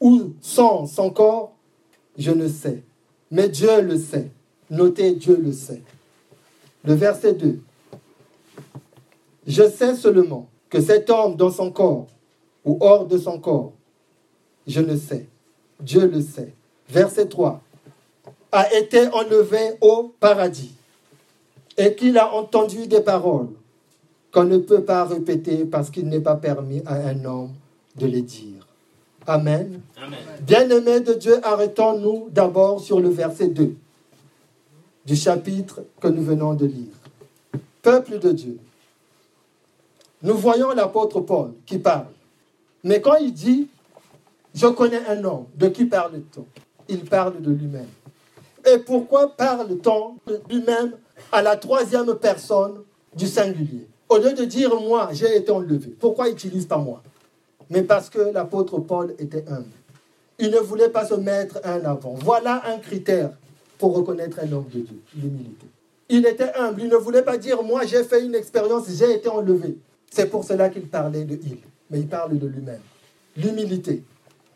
Ou sans son corps? Je ne sais. Mais Dieu le sait. Notez, Dieu le sait. Le verset 2. Je sais seulement que cet homme dans son corps ou hors de son corps je ne sais. Dieu le sait. Verset 3. A été enlevé au paradis et qu'il a entendu des paroles qu'on ne peut pas répéter parce qu'il n'est pas permis à un homme de les dire. Amen. Bien-aimés de Dieu, arrêtons-nous d'abord sur le verset 2 du chapitre que nous venons de lire. Peuple de Dieu, nous voyons l'apôtre Paul qui parle. Mais quand il dit je connais un homme. De qui parle-t-on? Il parle de lui-même. Et pourquoi parle-t-on de lui-même à la troisième personne du singulier? Au lieu de dire moi, j'ai été enlevé. Pourquoi il n'utilise pas moi? Mais parce que l'apôtre Paul était humble. Il ne voulait pas se mettre un avant. Voilà un critère pour reconnaître un homme de Dieu, l'humilité. Il était humble. Il ne voulait pas dire moi, j'ai fait une expérience, j'ai été enlevé. C'est pour cela qu'il parlait de il. Mais il parle de lui-même. L'humilité.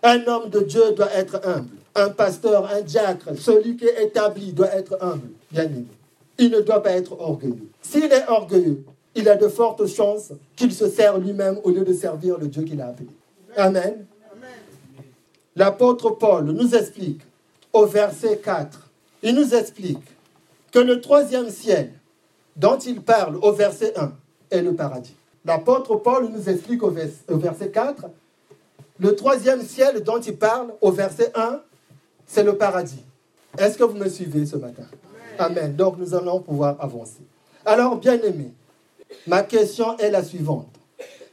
Un homme de Dieu doit être humble. Un pasteur, un diacre, celui qui est établi doit être humble, bien aimé. Il ne doit pas être orgueilleux. S'il est orgueilleux, il a de fortes chances qu'il se sert lui-même au lieu de servir le Dieu qu'il a appelé. Amen. L'apôtre Paul nous explique au verset 4, il nous explique que le troisième ciel dont il parle au verset 1 est le paradis. L'apôtre Paul nous explique au verset 4, le troisième ciel dont il parle au verset 1, c'est le paradis. Est-ce que vous me suivez ce matin? Amen. Donc nous allons pouvoir avancer. Alors, bien aimé, ma question est la suivante.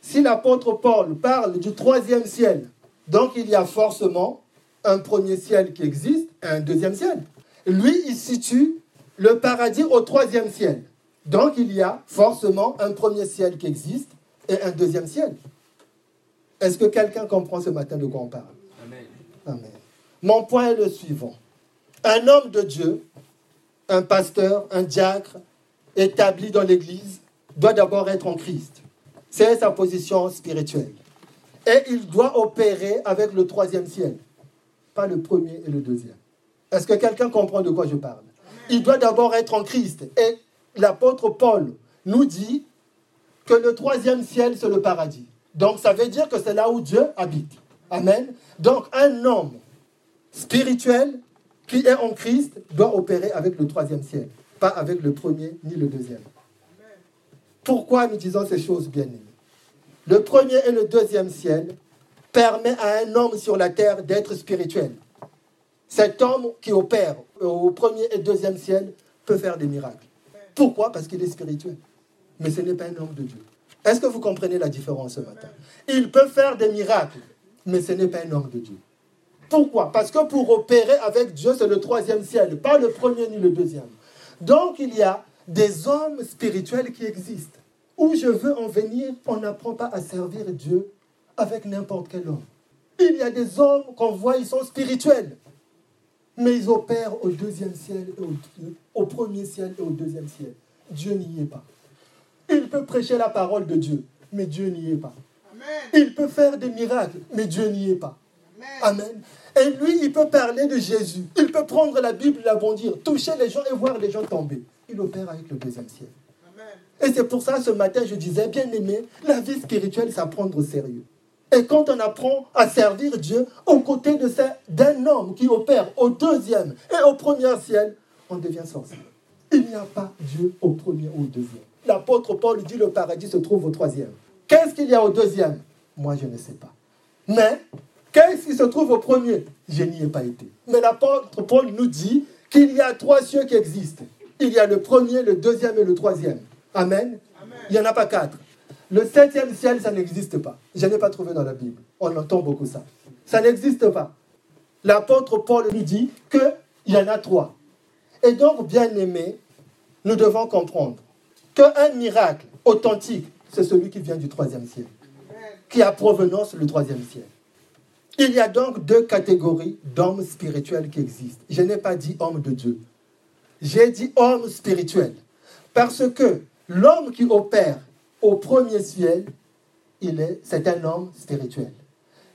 Si l'apôtre Paul parle du troisième ciel, donc il y a forcément un premier ciel qui existe et un deuxième ciel. Lui, il situe le paradis au troisième ciel. Donc il y a forcément un premier ciel qui existe et un deuxième ciel. Est-ce que quelqu'un comprend ce matin de quoi on parle Amen. Amen. Mon point est le suivant. Un homme de Dieu, un pasteur, un diacre établi dans l'Église, doit d'abord être en Christ. C'est sa position spirituelle. Et il doit opérer avec le troisième ciel, pas le premier et le deuxième. Est-ce que quelqu'un comprend de quoi je parle Il doit d'abord être en Christ. Et l'apôtre Paul nous dit que le troisième ciel, c'est le paradis. Donc ça veut dire que c'est là où Dieu habite. Amen. Donc un homme spirituel qui est en Christ doit opérer avec le troisième ciel, pas avec le premier ni le deuxième. Pourquoi nous disons ces choses bien aimées Le premier et le deuxième ciel permet à un homme sur la terre d'être spirituel. Cet homme qui opère au premier et deuxième ciel peut faire des miracles. Pourquoi? Parce qu'il est spirituel. Mais ce n'est pas un homme de Dieu. Est-ce que vous comprenez la différence ce matin? Il peut faire des miracles, mais ce n'est pas un homme de Dieu. Pourquoi? Parce que pour opérer avec Dieu, c'est le troisième ciel, pas le premier ni le deuxième. Donc il y a des hommes spirituels qui existent. Où je veux en venir, on n'apprend pas à servir Dieu avec n'importe quel homme. Il y a des hommes qu'on voit, ils sont spirituels mais ils opèrent au deuxième ciel, au, premier ciel et au deuxième ciel. Dieu n'y est pas. Il peut prêcher la parole de Dieu, mais Dieu n'y est pas. Il peut faire des miracles, mais Dieu n'y est pas. Amen. Et lui, il peut parler de Jésus. Il peut prendre la Bible, la bondir, toucher les gens et voir les gens tomber. Il opère avec le deuxième ciel. Et c'est pour ça, ce matin, je disais, bien aimé, la vie spirituelle, c'est à prendre au sérieux. Et quand on apprend à servir Dieu aux côtés d'un homme qui opère au deuxième et au premier ciel, on devient sorcier. Il n'y a pas Dieu au premier ou au deuxième. L'apôtre Paul dit le paradis se trouve au troisième. Qu'est-ce qu'il y a au deuxième? Moi, je ne sais pas. Mais qu'est-ce qui se trouve au premier? Je n'y ai pas été. Mais l'apôtre Paul nous dit qu'il y a trois cieux qui existent. Il y a le premier, le deuxième et le troisième. Amen? Il n'y en a pas quatre. Le septième ciel, ça n'existe pas. Je n'ai pas trouvé dans la Bible. On entend beaucoup ça. Ça n'existe pas. L'apôtre Paul nous dit qu'il y en a trois. Et donc, bien aimé, nous devons comprendre qu'un miracle authentique, c'est celui qui vient du troisième ciel, qui a provenance du troisième ciel. Il y a donc deux catégories d'hommes spirituels qui existent. Je n'ai pas dit homme de Dieu. J'ai dit homme spirituel. Parce que l'homme qui opère au premier ciel, il est, c'est un homme spirituel.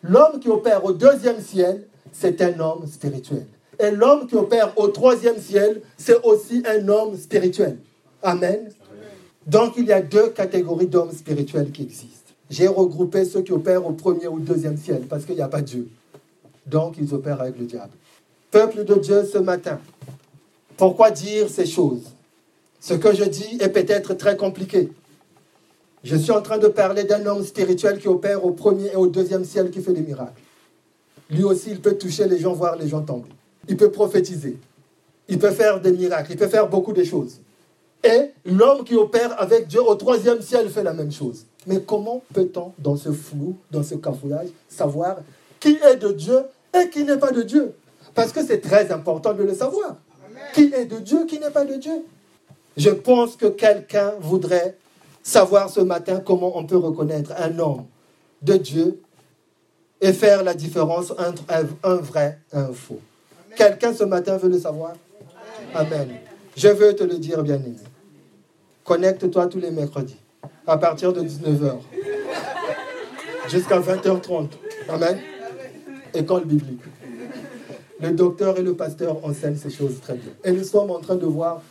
L'homme qui opère au deuxième ciel, c'est un homme spirituel. Et l'homme qui opère au troisième ciel, c'est aussi un homme spirituel. Amen. Donc il y a deux catégories d'hommes spirituels qui existent. J'ai regroupé ceux qui opèrent au premier ou deuxième ciel parce qu'il n'y a pas Dieu. Donc ils opèrent avec le diable. Peuple de Dieu ce matin, pourquoi dire ces choses? Ce que je dis est peut-être très compliqué. Je suis en train de parler d'un homme spirituel qui opère au premier et au deuxième ciel, qui fait des miracles. Lui aussi, il peut toucher les gens, voir les gens tomber. Il peut prophétiser. Il peut faire des miracles. Il peut faire beaucoup de choses. Et l'homme qui opère avec Dieu au troisième ciel fait la même chose. Mais comment peut-on, dans ce flou, dans ce cafouillage, savoir qui est de Dieu et qui n'est pas de Dieu? Parce que c'est très important de le savoir. Qui est de Dieu, qui n'est pas de Dieu? Je pense que quelqu'un voudrait savoir ce matin comment on peut reconnaître un homme de Dieu et faire la différence entre un vrai et un faux. Quelqu'un ce matin veut le savoir? Amen. Je veux te le dire, bien aimé. Connecte-toi tous les mercredis, à partir de 19h, jusqu'à 20h30. Amen. École biblique. Le docteur et le pasteur enseignent ces choses très bien. Et nous sommes en train de voir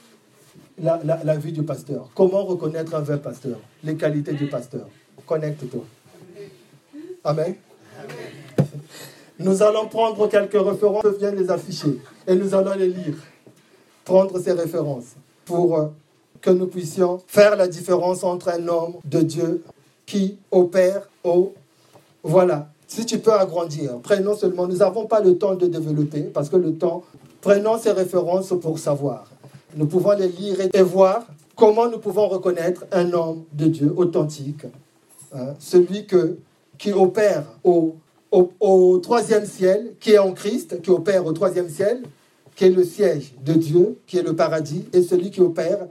la, vie du pasteur. Comment reconnaître un vrai pasteur? Les qualités du pasteur. Connecte-toi. Amen. Nous allons prendre quelques références, je viens les afficher, et nous allons les lire. prendre ces références pour euh, que nous puissions faire la différence entre un homme de Dieu qui opère au... Voilà, si tu peux agrandir, prenons seulement, nous n'avons pas le temps de développer parce que le temps, prenons ces références pour savoir. Nous pouvons les lire et voir comment nous pouvons reconnaître un homme de Dieu authentique, hein, celui que, qui opère au, au, au, troisième ciel, qui est en Christ, qui opère au troisième ciel, qui est le siège de Dieu, qui est le paradis, et celui qui opère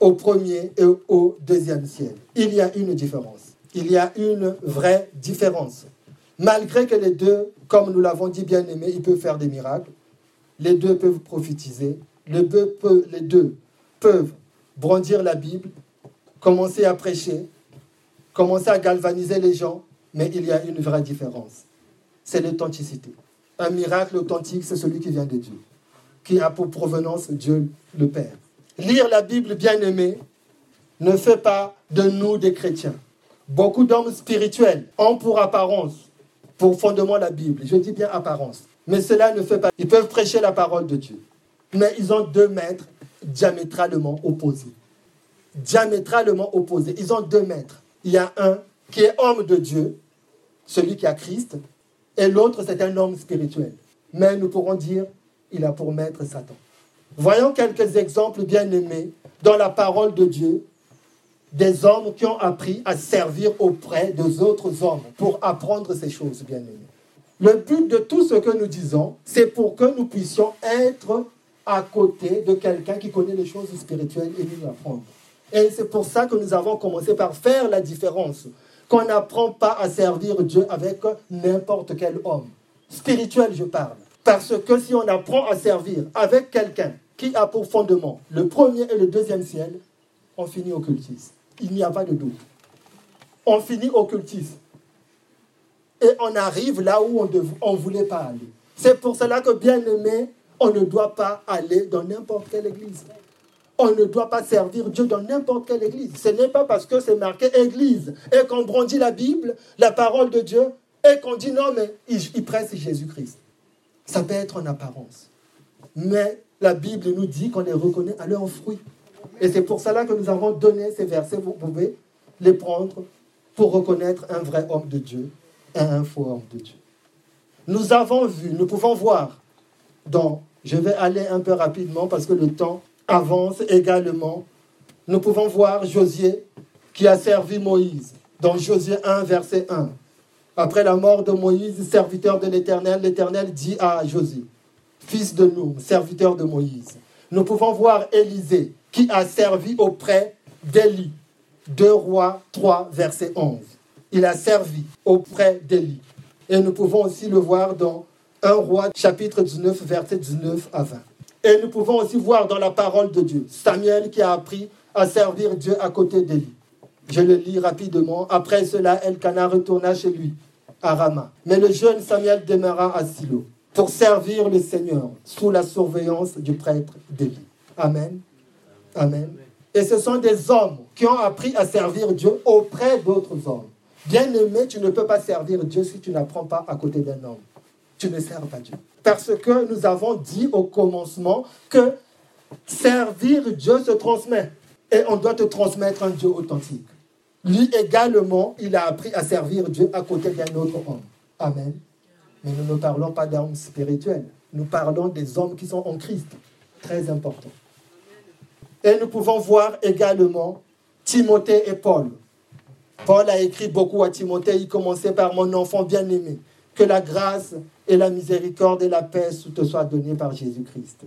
au premier et au deuxième ciel. Il y a une différence. Il y a une vraie différence. Malgré que les deux, comme nous l'avons dit bien aimé, ils peuvent faire des miracles, les deux peuvent prophétiser, les deux peuvent brandir la Bible, commencer à prêcher, commencer à galvaniser les gens, mais il y a une vraie différence. C'est l'authenticité. Un miracle authentique, c'est celui qui vient de Dieu, qui a pour provenance Dieu le Père. Lire la Bible, bien aimé, ne fait pas de nous des chrétiens. Beaucoup d'hommes spirituels ont pour apparence, pour fondement la Bible, je dis bien apparence, mais cela ne fait pas. Ils peuvent prêcher la parole de Dieu, mais ils ont deux maîtres diamétralement opposés. Diamétralement opposés. Ils ont deux maîtres. Il y a un qui est homme de Dieu, celui qui a Christ, et l'autre c'est un homme spirituel. Mais nous pourrons dire, il a pour maître Satan. Voyons quelques exemples bien aimés dans la parole de Dieu des hommes qui ont appris à servir auprès des autres hommes pour apprendre ces choses bien aimés. Le but de tout ce que nous disons, c'est pour que nous puissions être à côté de quelqu'un qui connaît les choses spirituelles et nous apprendre. Et c'est pour ça que nous avons commencé par faire la différence. Qu'on n'apprend pas à servir Dieu avec n'importe quel homme. Spirituel, je parle. Parce que si on apprend à servir avec quelqu'un qui a pour fondement le premier et le deuxième ciel, on finit occultiste. Il n'y a pas de doute. On finit occultiste. Et on arrive là où on ne voulait pas aller. C'est pour cela que, bien aimé, on ne doit pas aller dans n'importe quelle église. On ne doit pas servir Dieu dans n'importe quelle église. Ce n'est pas parce que c'est marqué église et qu'on brandit la Bible, la parole de Dieu, et qu'on dit non, mais il, il presse Jésus-Christ. Ça peut être en apparence. Mais la Bible nous dit qu'on les reconnaît à leurs fruits. Et c'est pour cela que nous avons donné ces versets. Vous pouvez les prendre pour reconnaître un vrai homme de Dieu et un faux homme de Dieu. Nous avons vu, nous pouvons voir dans, je vais aller un peu rapidement parce que le temps avance également. Nous pouvons voir Josué qui a servi Moïse dans Josué 1, verset 1. Après la mort de Moïse, serviteur de l'Éternel, l'Éternel dit à Josué, fils de nous, serviteur de Moïse. Nous pouvons voir Élisée qui a servi auprès d'Élie. 2 Rois 3, verset 11. Il a servi auprès d'Élie. Et nous pouvons aussi le voir dans 1 Roi chapitre 19, verset 19 à 20. Et nous pouvons aussi voir dans la parole de Dieu Samuel qui a appris à servir Dieu à côté d'Élie. Je le lis rapidement. Après cela, Elkanah retourna chez lui, à Rama. Mais le jeune Samuel demeura à Silo pour servir le Seigneur sous la surveillance du prêtre d'Élie. Amen. Amen. Et ce sont des hommes qui ont appris à servir Dieu auprès d'autres hommes. Bien aimé, tu ne peux pas servir Dieu si tu n'apprends pas à côté d'un homme. Tu ne sers pas Dieu. Parce que nous avons dit au commencement que servir Dieu se transmet. Et on doit te transmettre un Dieu authentique. Lui également, il a appris à servir Dieu à côté d'un autre homme. Amen. Nous ne parlons pas d'hommes spirituels. Nous parlons des hommes qui sont en Christ. Très important. Et nous pouvons voir également Timothée et Paul. Paul a écrit beaucoup à Timothée. Il commençait par mon enfant bien-aimé. Que la grâce et la miséricorde et la paix te soient données par Jésus-Christ.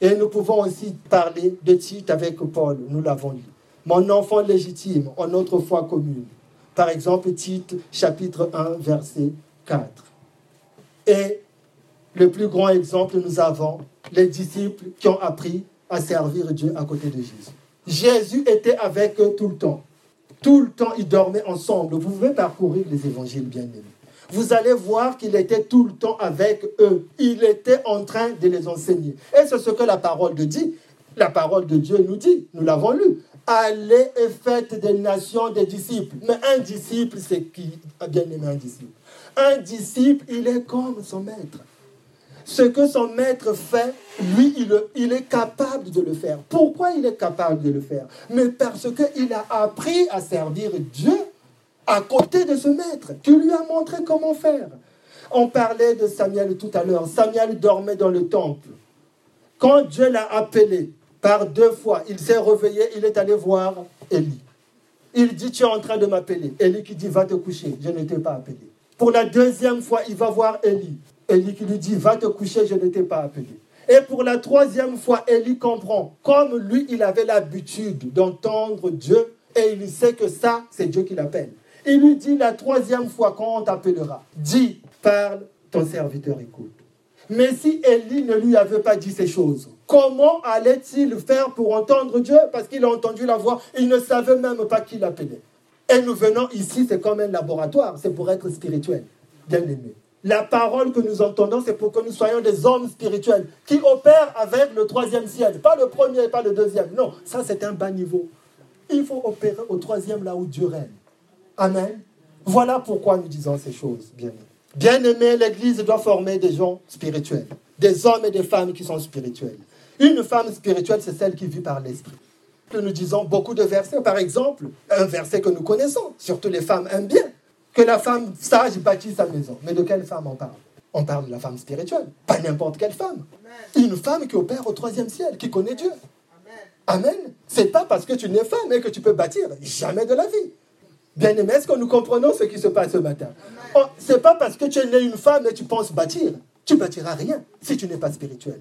Et nous pouvons aussi parler de Tite avec Paul. Nous l'avons lu. Mon enfant légitime en notre foi commune. Par exemple, Tite, chapitre 1, verset 4. Et le plus grand exemple, nous avons les disciples qui ont appris à servir Dieu à côté de Jésus. Jésus était avec eux tout le temps. Tout le temps, ils dormaient ensemble. Vous pouvez parcourir les évangiles bien aimés. Vous allez voir qu'il était tout le temps avec eux. Il était en train de les enseigner. Et c'est ce que la parole de dit. La parole de Dieu nous dit. Nous l'avons lu. Allez et faites des nations des disciples. Mais un disciple, c'est qui? Bien aimé un disciple. Un disciple, il est comme son maître. Ce que son maître fait, lui, il, est capable de le faire. Pourquoi il est capable de le faire? Mais parce qu'il a appris à servir Dieu à côté de ce maître qui lui a montré comment faire. On parlait de Samuel tout à l'heure. Samuel dormait dans le temple. Quand Dieu l'a appelé par deux fois, il s'est réveillé, il est allé voir Élie. Il dit, tu es en train de m'appeler. Élie qui dit, va te coucher, je ne t'ai pas appelé. Pour la deuxième fois, il va voir Élie. Élie qui lui dit, va te coucher, je ne t'ai pas appelé. Et pour la troisième fois, Élie comprend, comme lui, il avait l'habitude d'entendre Dieu, et il sait que ça, c'est Dieu qui l'appelle. Il lui dit la troisième fois quand on t'appellera, dis, parle, ton serviteur écoute. Mais si Élie ne lui avait pas dit ces choses, comment allait-il faire pour entendre Dieu? Parce qu'il a entendu la voix, il ne savait même pas qui l'appelait. Et nous venons ici, c'est comme un laboratoire, c'est pour être spirituel, bien aimé. La parole que nous entendons, c'est pour que nous soyons des hommes spirituels qui opèrent avec le troisième ciel. Pas le premier, pas le deuxième. Non, ça c'est un bas niveau. Il faut opérer au troisième là où Dieu règne. Amen. Voilà pourquoi nous disons ces choses, bien aimés. Bien aimé, l'Église doit former des gens spirituels, des hommes et des femmes qui sont spirituels. Une femme spirituelle, c'est celle qui vit par l'Esprit. Nous disons beaucoup de versets. Par exemple, un verset que nous connaissons, surtout les femmes aiment bien, que la femme sage bâtit sa maison. Mais de quelle femme on parle? On parle de la femme spirituelle, pas n'importe quelle femme. Une femme qui opère au troisième ciel, qui connaît Dieu. Amen. C'est pas parce que tu n'es femme et que tu peux bâtir. Jamais de la vie. Bien aimé, est-ce que nous comprenons ce qui se passe ce matin? Oh, Ce n'est pas parce que tu es né une femme et tu penses bâtir. Tu bâtiras rien si tu n'es pas spirituel.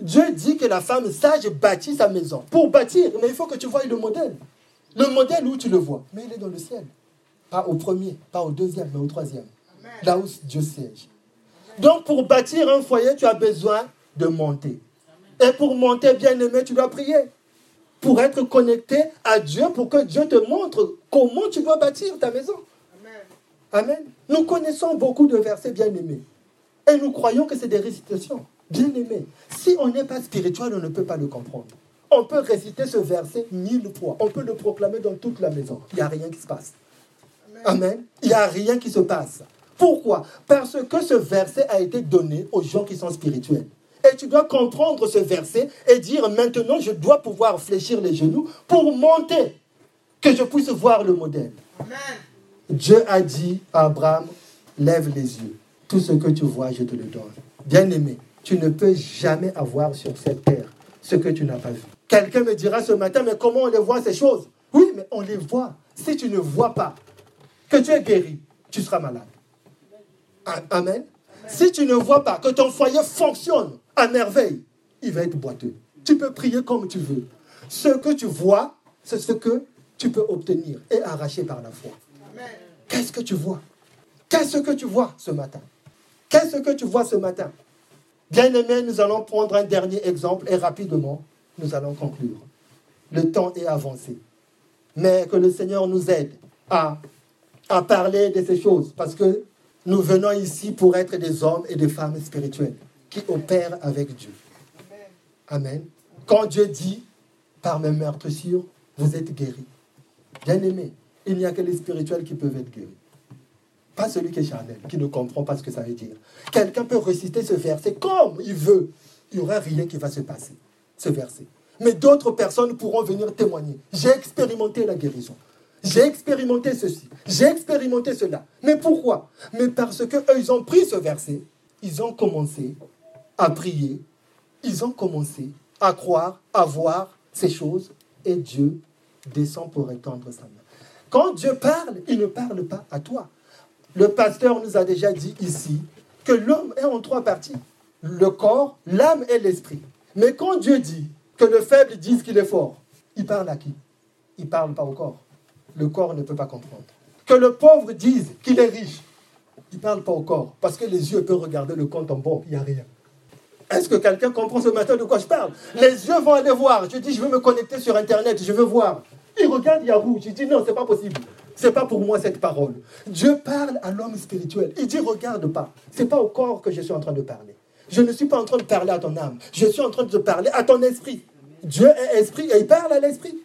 Dieu dit que la femme sage bâtit sa maison. Pour bâtir, mais il faut que tu vois le modèle. Le modèle où tu le vois, mais il est dans le ciel. Pas au premier, pas au deuxième, mais au troisième. Là où Dieu siège. Donc pour bâtir un foyer, tu as besoin de monter. Et pour monter, bien aimé, tu dois prier pour être connecté à Dieu, pour que Dieu te montre comment tu dois bâtir ta maison. Amen. Nous connaissons beaucoup de versets bien aimés. Et nous croyons que c'est des récitations. Bien aimés. Si on n'est pas spirituel, on ne peut pas le comprendre. On peut réciter ce verset mille fois. On peut le proclamer dans toute la maison. Il n'y a rien qui se passe. Amen. Il n'y a rien qui se passe. Pourquoi? Parce que ce verset a été donné aux gens qui sont spirituels. Et tu dois comprendre ce verset et dire maintenant je dois pouvoir fléchir les genoux pour monter, que je puisse voir le modèle. Dieu a dit à Abraham, lève les yeux. Tout ce que tu vois, je te le donne. Bien-aimé, tu ne peux jamais avoir sur cette terre ce que tu n'as pas vu. Quelqu'un me dira ce matin, mais comment on les voit ces choses? Oui, mais on les voit. Si tu ne vois pas que tu es guéri, tu seras malade. Amen? Si tu ne vois pas que ton foyer fonctionne à merveille, il va être boiteux. Tu peux prier comme tu veux. Ce que tu vois, c'est ce que tu peux obtenir et arracher par la foi. Qu'est-ce que tu vois? Qu'est-ce que tu vois ce matin? Qu'est-ce que tu vois ce matin? Bien aimé, nous allons prendre un dernier exemple et rapidement, nous allons conclure. Le temps est avancé. Mais que le Seigneur nous aide à, parler de ces choses parce que nous venons ici pour être des hommes et des femmes spirituels qui opèrent avec Dieu. Amen. Quand Dieu dit, par mes meurtrissures, vous êtes guéris. Bien aimé, il n'y a que les spirituels qui peuvent être guéris. Pas celui qui est charnel, qui ne comprend pas ce que ça veut dire. Quelqu'un peut réciter ce verset comme il veut. Il n'y aura rien qui va se passer, ce verset. Mais d'autres personnes pourront venir témoigner. J'ai expérimenté la guérison. J'ai expérimenté ceci, j'ai expérimenté cela. Mais pourquoi? Mais parce qu'eux, ils ont pris ce verset, ils ont commencé à prier, ils ont commencé à croire, à voir ces choses, et Dieu descend pour étendre sa main. Quand Dieu parle, il ne parle pas à toi. Le pasteur nous a déjà dit ici que l'homme est en trois parties. Le corps, l'âme et l'esprit. Mais quand Dieu dit que le faible dise qu'il est fort, il parle à qui? Il parle pas au corps le corps ne peut pas comprendre. Que le pauvre dise qu'il est riche, il parle pas au corps, parce que les yeux peuvent regarder le compte en banque, il n'y a rien. Est-ce que quelqu'un comprend ce matin de quoi je parle? Les yeux vont aller voir. Je dis, je veux me connecter sur Internet, je veux voir. Il regarde, il y a rouge. Je dis, non, ce n'est pas possible. Ce n'est pas pour moi cette parole. Dieu parle à l'homme spirituel. Il dit, regarde pas. Ce n'est pas au corps que je suis en train de parler. Je ne suis pas en train de parler à ton âme. Je suis en train de parler à ton esprit. Dieu est esprit et il parle à l'esprit.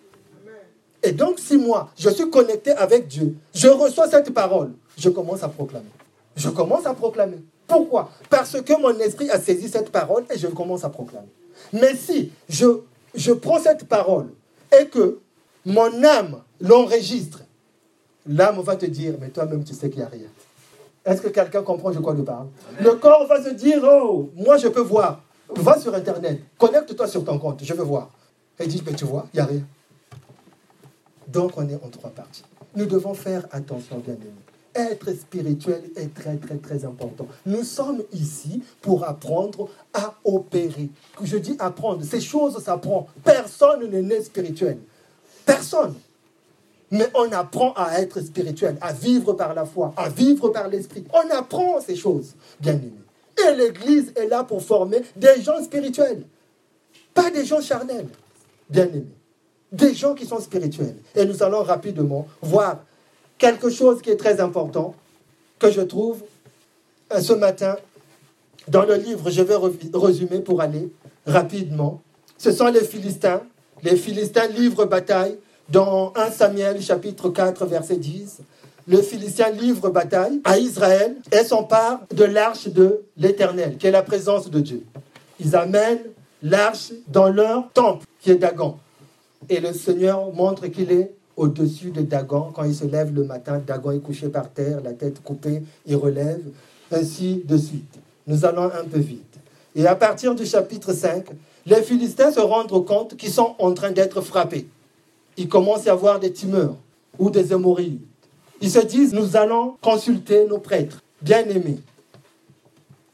Et donc, si moi, je suis connecté avec Dieu, je reçois cette parole, je commence à proclamer. Je commence à proclamer. Pourquoi? Parce que mon esprit a saisi cette parole et je commence à proclamer. Mais si je, je prends cette parole et que mon âme l'enregistre, l'âme va te dire, mais toi-même tu sais qu'il n'y a rien. Est-ce que quelqu'un comprend de quoi je parle Le corps va se dire, oh, moi je peux voir. Va sur Internet, connecte-toi sur ton compte, je veux voir. Et dit, mais tu vois, il n'y a rien. Donc on est en trois parties. Nous devons faire attention, bien aimés. Être spirituel est très, très, très important. Nous sommes ici pour apprendre à opérer. Je dis apprendre, ces choses s'apprennent. Personne n'est né spirituel. Personne. Mais on apprend à être spirituel, à vivre par la foi, à vivre par l'esprit. On apprend ces choses, bien aimés. Et l'Église est là pour former des gens spirituels, pas des gens charnels, bien aimés. Des gens qui sont spirituels. Et nous allons rapidement voir quelque chose qui est très important que je trouve euh, ce matin dans le livre. Je vais résumer pour aller rapidement. Ce sont les Philistins. Les Philistins livrent bataille dans 1 Samuel chapitre 4 verset 10. Le Philistin livre bataille à Israël et s'empare de l'arche de l'Éternel, qui est la présence de Dieu. Ils amènent l'arche dans leur temple, qui est Dagon. Et le Seigneur montre qu'il est au-dessus de Dagon. Quand il se lève le matin, Dagon est couché par terre, la tête coupée, il relève, ainsi de suite. Nous allons un peu vite. Et à partir du chapitre 5, les Philistins se rendent compte qu'ils sont en train d'être frappés. Il commence à avoir des tumeurs ou des hémorroïdes. Ils se disent, nous allons consulter nos prêtres, bien-aimés.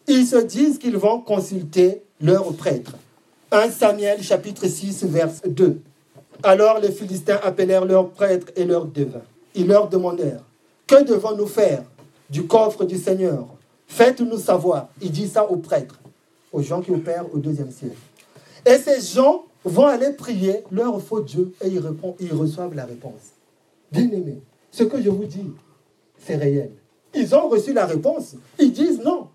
Ils se disent qu'ils vont consulter leurs prêtres. 1 Samuel chapitre 6, verset 2. Alors les Philistins appelèrent leurs prêtres et leurs devins. Ils leur demandèrent, que devons-nous faire du coffre du Seigneur? Faites-nous savoir. Il dit ça aux prêtres, aux gens qui opèrent au deuxième siècle. Et ces gens vont aller prier leur faux Dieu et ils, reçoivent la réponse. Bien aimé, ce que je vous dis, c'est réel. Ils ont reçu la réponse. Ils disent non.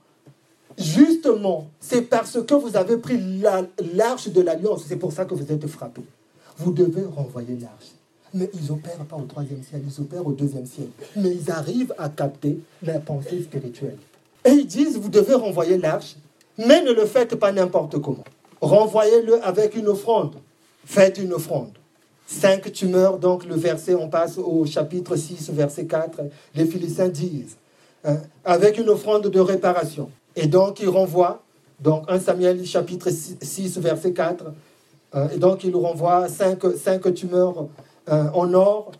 Justement, c'est parce que vous avez pris l'arche de l'alliance, c'est pour ça que vous êtes frappés vous devez renvoyer l'arche. Mais ils n'opèrent pas au troisième ciel, ils opèrent au deuxième ciel. Mais ils arrivent à capter la pensée spirituelle. Et ils disent, vous devez renvoyer l'arche, mais ne le faites pas n'importe comment. Renvoyez-le avec une offrande. Faites une offrande. Cinq tumeurs, donc le verset, on passe au chapitre 6, verset 4. Les Philistins disent, hein, avec une offrande de réparation. Et donc ils renvoient, donc 1 Samuel chapitre 6, verset 4, euh, et donc, il nous renvoie cinq, tumeurs euh, en or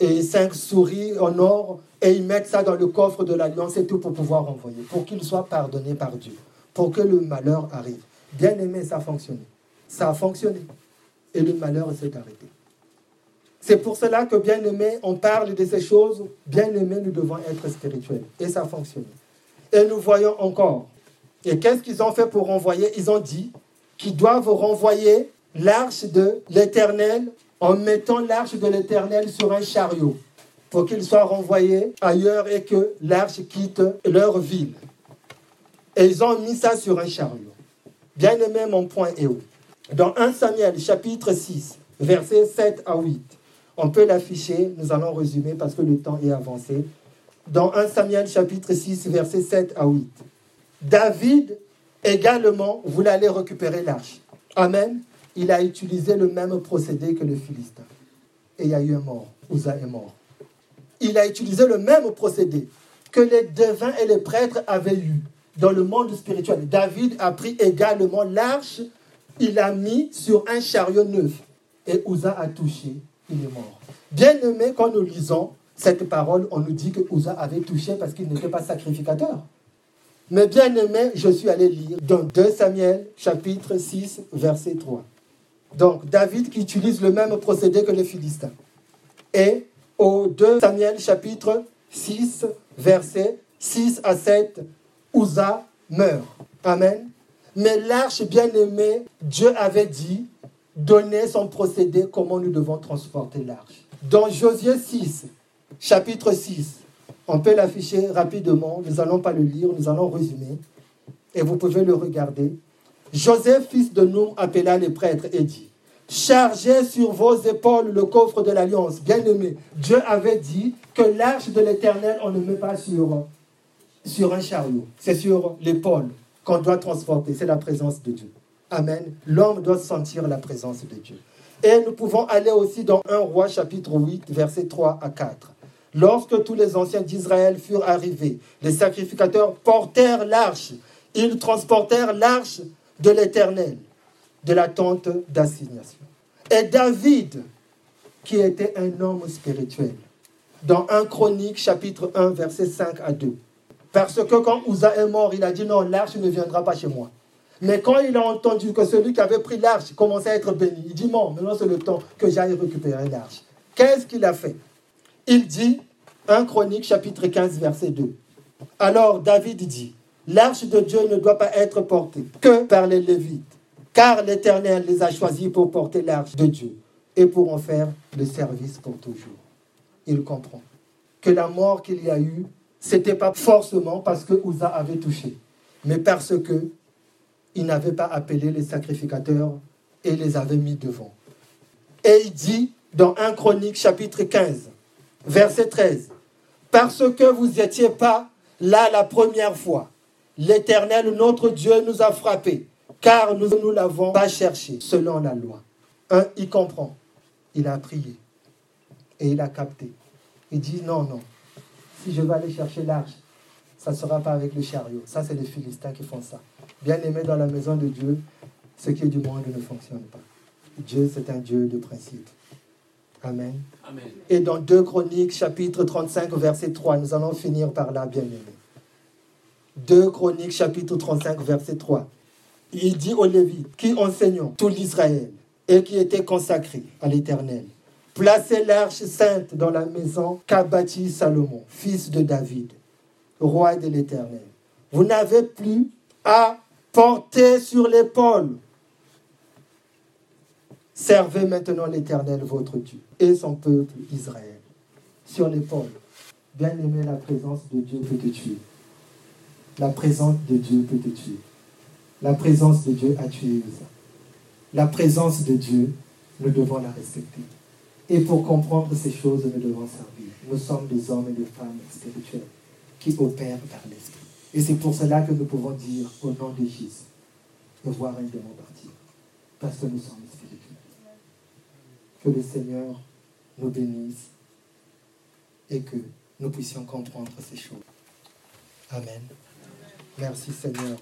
et cinq souris en or, et ils mettent ça dans le coffre de l'alliance et tout pour pouvoir renvoyer, pour qu'il soit pardonné par Dieu, pour que le malheur arrive. Bien aimé, ça a fonctionné. Ça a fonctionné. Et le malheur s'est arrêté. C'est pour cela que, bien aimé, on parle de ces choses. Bien aimé, nous devons être spirituels. Et ça a fonctionné. Et nous voyons encore. Et qu'est-ce qu'ils ont fait pour renvoyer? Ils ont dit qu'ils doivent renvoyer l'arche de l'Éternel en mettant l'arche de l'Éternel sur un chariot pour qu'il soit renvoyé ailleurs et que l'arche quitte leur ville. Et ils ont mis ça sur un chariot. Bien aimé, mon point est où Dans 1 Samuel chapitre 6, versets 7 à 8. On peut l'afficher, nous allons résumer parce que le temps est avancé. Dans 1 Samuel chapitre 6, versets 7 à 8. David également voulait aller récupérer l'arche. Amen il a utilisé le même procédé que le Philistin. Et il y a eu un mort. Uza est mort. Il a utilisé le même procédé que les devins et les prêtres avaient eu dans le monde spirituel. David a pris également l'arche, il l'a mis sur un chariot neuf. Et Uza a touché, il est mort. Bien aimé, quand nous lisons cette parole, on nous dit que Uza avait touché parce qu'il n'était pas sacrificateur. Mais bien aimé, je suis allé lire dans 2 Samuel chapitre 6, verset 3. Donc David qui utilise le même procédé que les Philistins. Et au 2 Samuel chapitre 6, versets 6 à 7, Uza meurt. Amen. Mais l'arche bien-aimée, Dieu avait dit, donner son procédé, comment nous devons transporter l'arche. Dans Josué 6, chapitre 6, on peut l'afficher rapidement, nous n'allons pas le lire, nous allons résumer, et vous pouvez le regarder. Joseph, fils de Noum, appela les prêtres et dit, chargez sur vos épaules le coffre de l'alliance. Bien-aimé, Dieu avait dit que l'arche de l'éternel, on ne met pas sur, sur un chariot. C'est sur l'épaule qu'on doit transporter. C'est la présence de Dieu. Amen. L'homme doit sentir la présence de Dieu. Et nous pouvons aller aussi dans 1 roi chapitre 8, versets 3 à 4. Lorsque tous les anciens d'Israël furent arrivés, les sacrificateurs portèrent l'arche. Ils transportèrent l'arche de l'Éternel, de la tente d'assignation. Et David, qui était un homme spirituel, dans 1 Chronique chapitre 1, versets 5 à 2. Parce que quand Uza est mort, il a dit non, l'arche ne viendra pas chez moi. Mais quand il a entendu que celui qui avait pris l'arche commençait à être béni, il dit non, maintenant c'est le temps que j'aille récupérer l'arche. Qu'est-ce qu'il a fait? Il dit, 1 Chronique chapitre 15 verset 2. Alors David dit, l'arche de Dieu ne doit pas être portée que par les Lévites, car l'Éternel les a choisis pour porter l'arche de Dieu et pour en faire le service pour toujours. Il comprend que la mort qu'il y a eu, c'était pas forcément parce que Uza avait touché, mais parce que il n'avait pas appelé les sacrificateurs et les avait mis devant. Et il dit dans 1 Chronique chapitre 15, verset 13, Parce que vous n'étiez pas là la première fois, l'Éternel, notre Dieu, nous a frappés, car nous ne l'avons pas cherché selon la loi. Un, il comprend. Il a prié et il a capté. Il dit non, non. Si je vais aller chercher l'arche, ça ne sera pas avec le chariot. Ça, c'est les Philistins qui font ça. Bien aimé dans la maison de Dieu, ce qui est du monde ne fonctionne pas. Dieu, c'est un Dieu de principe. Amen. Et dans 2 Chroniques, chapitre 35, verset 3, nous allons finir par là, bien aimé. 2 Chroniques, chapitre 35, verset 3. Il dit aux Lévites, qui enseignons tout l'Israël et qui étaient consacrés à l'Éternel, placez l'arche sainte dans la maison qu'a bâtie Salomon, fils de David, roi de l'Éternel. Vous n'avez plus à porter sur l'épaule. Servez maintenant l'Éternel, votre Dieu, et son peuple Israël. Sur l'épaule. Bien aimé, la présence de Dieu peut te tuer. La présence de Dieu peut te tuer. La présence de Dieu a tué. La présence de Dieu, nous devons la respecter. Et pour comprendre ces choses, nous devons servir. Nous sommes des hommes et des femmes spirituels qui opèrent par l'Esprit. Et c'est pour cela que nous pouvons dire au nom de Jésus, et voir un démon partir. Parce que nous sommes spirituels. Que le Seigneur nous bénisse et que nous puissions comprendre ces choses. Amen. Merci Seigneur.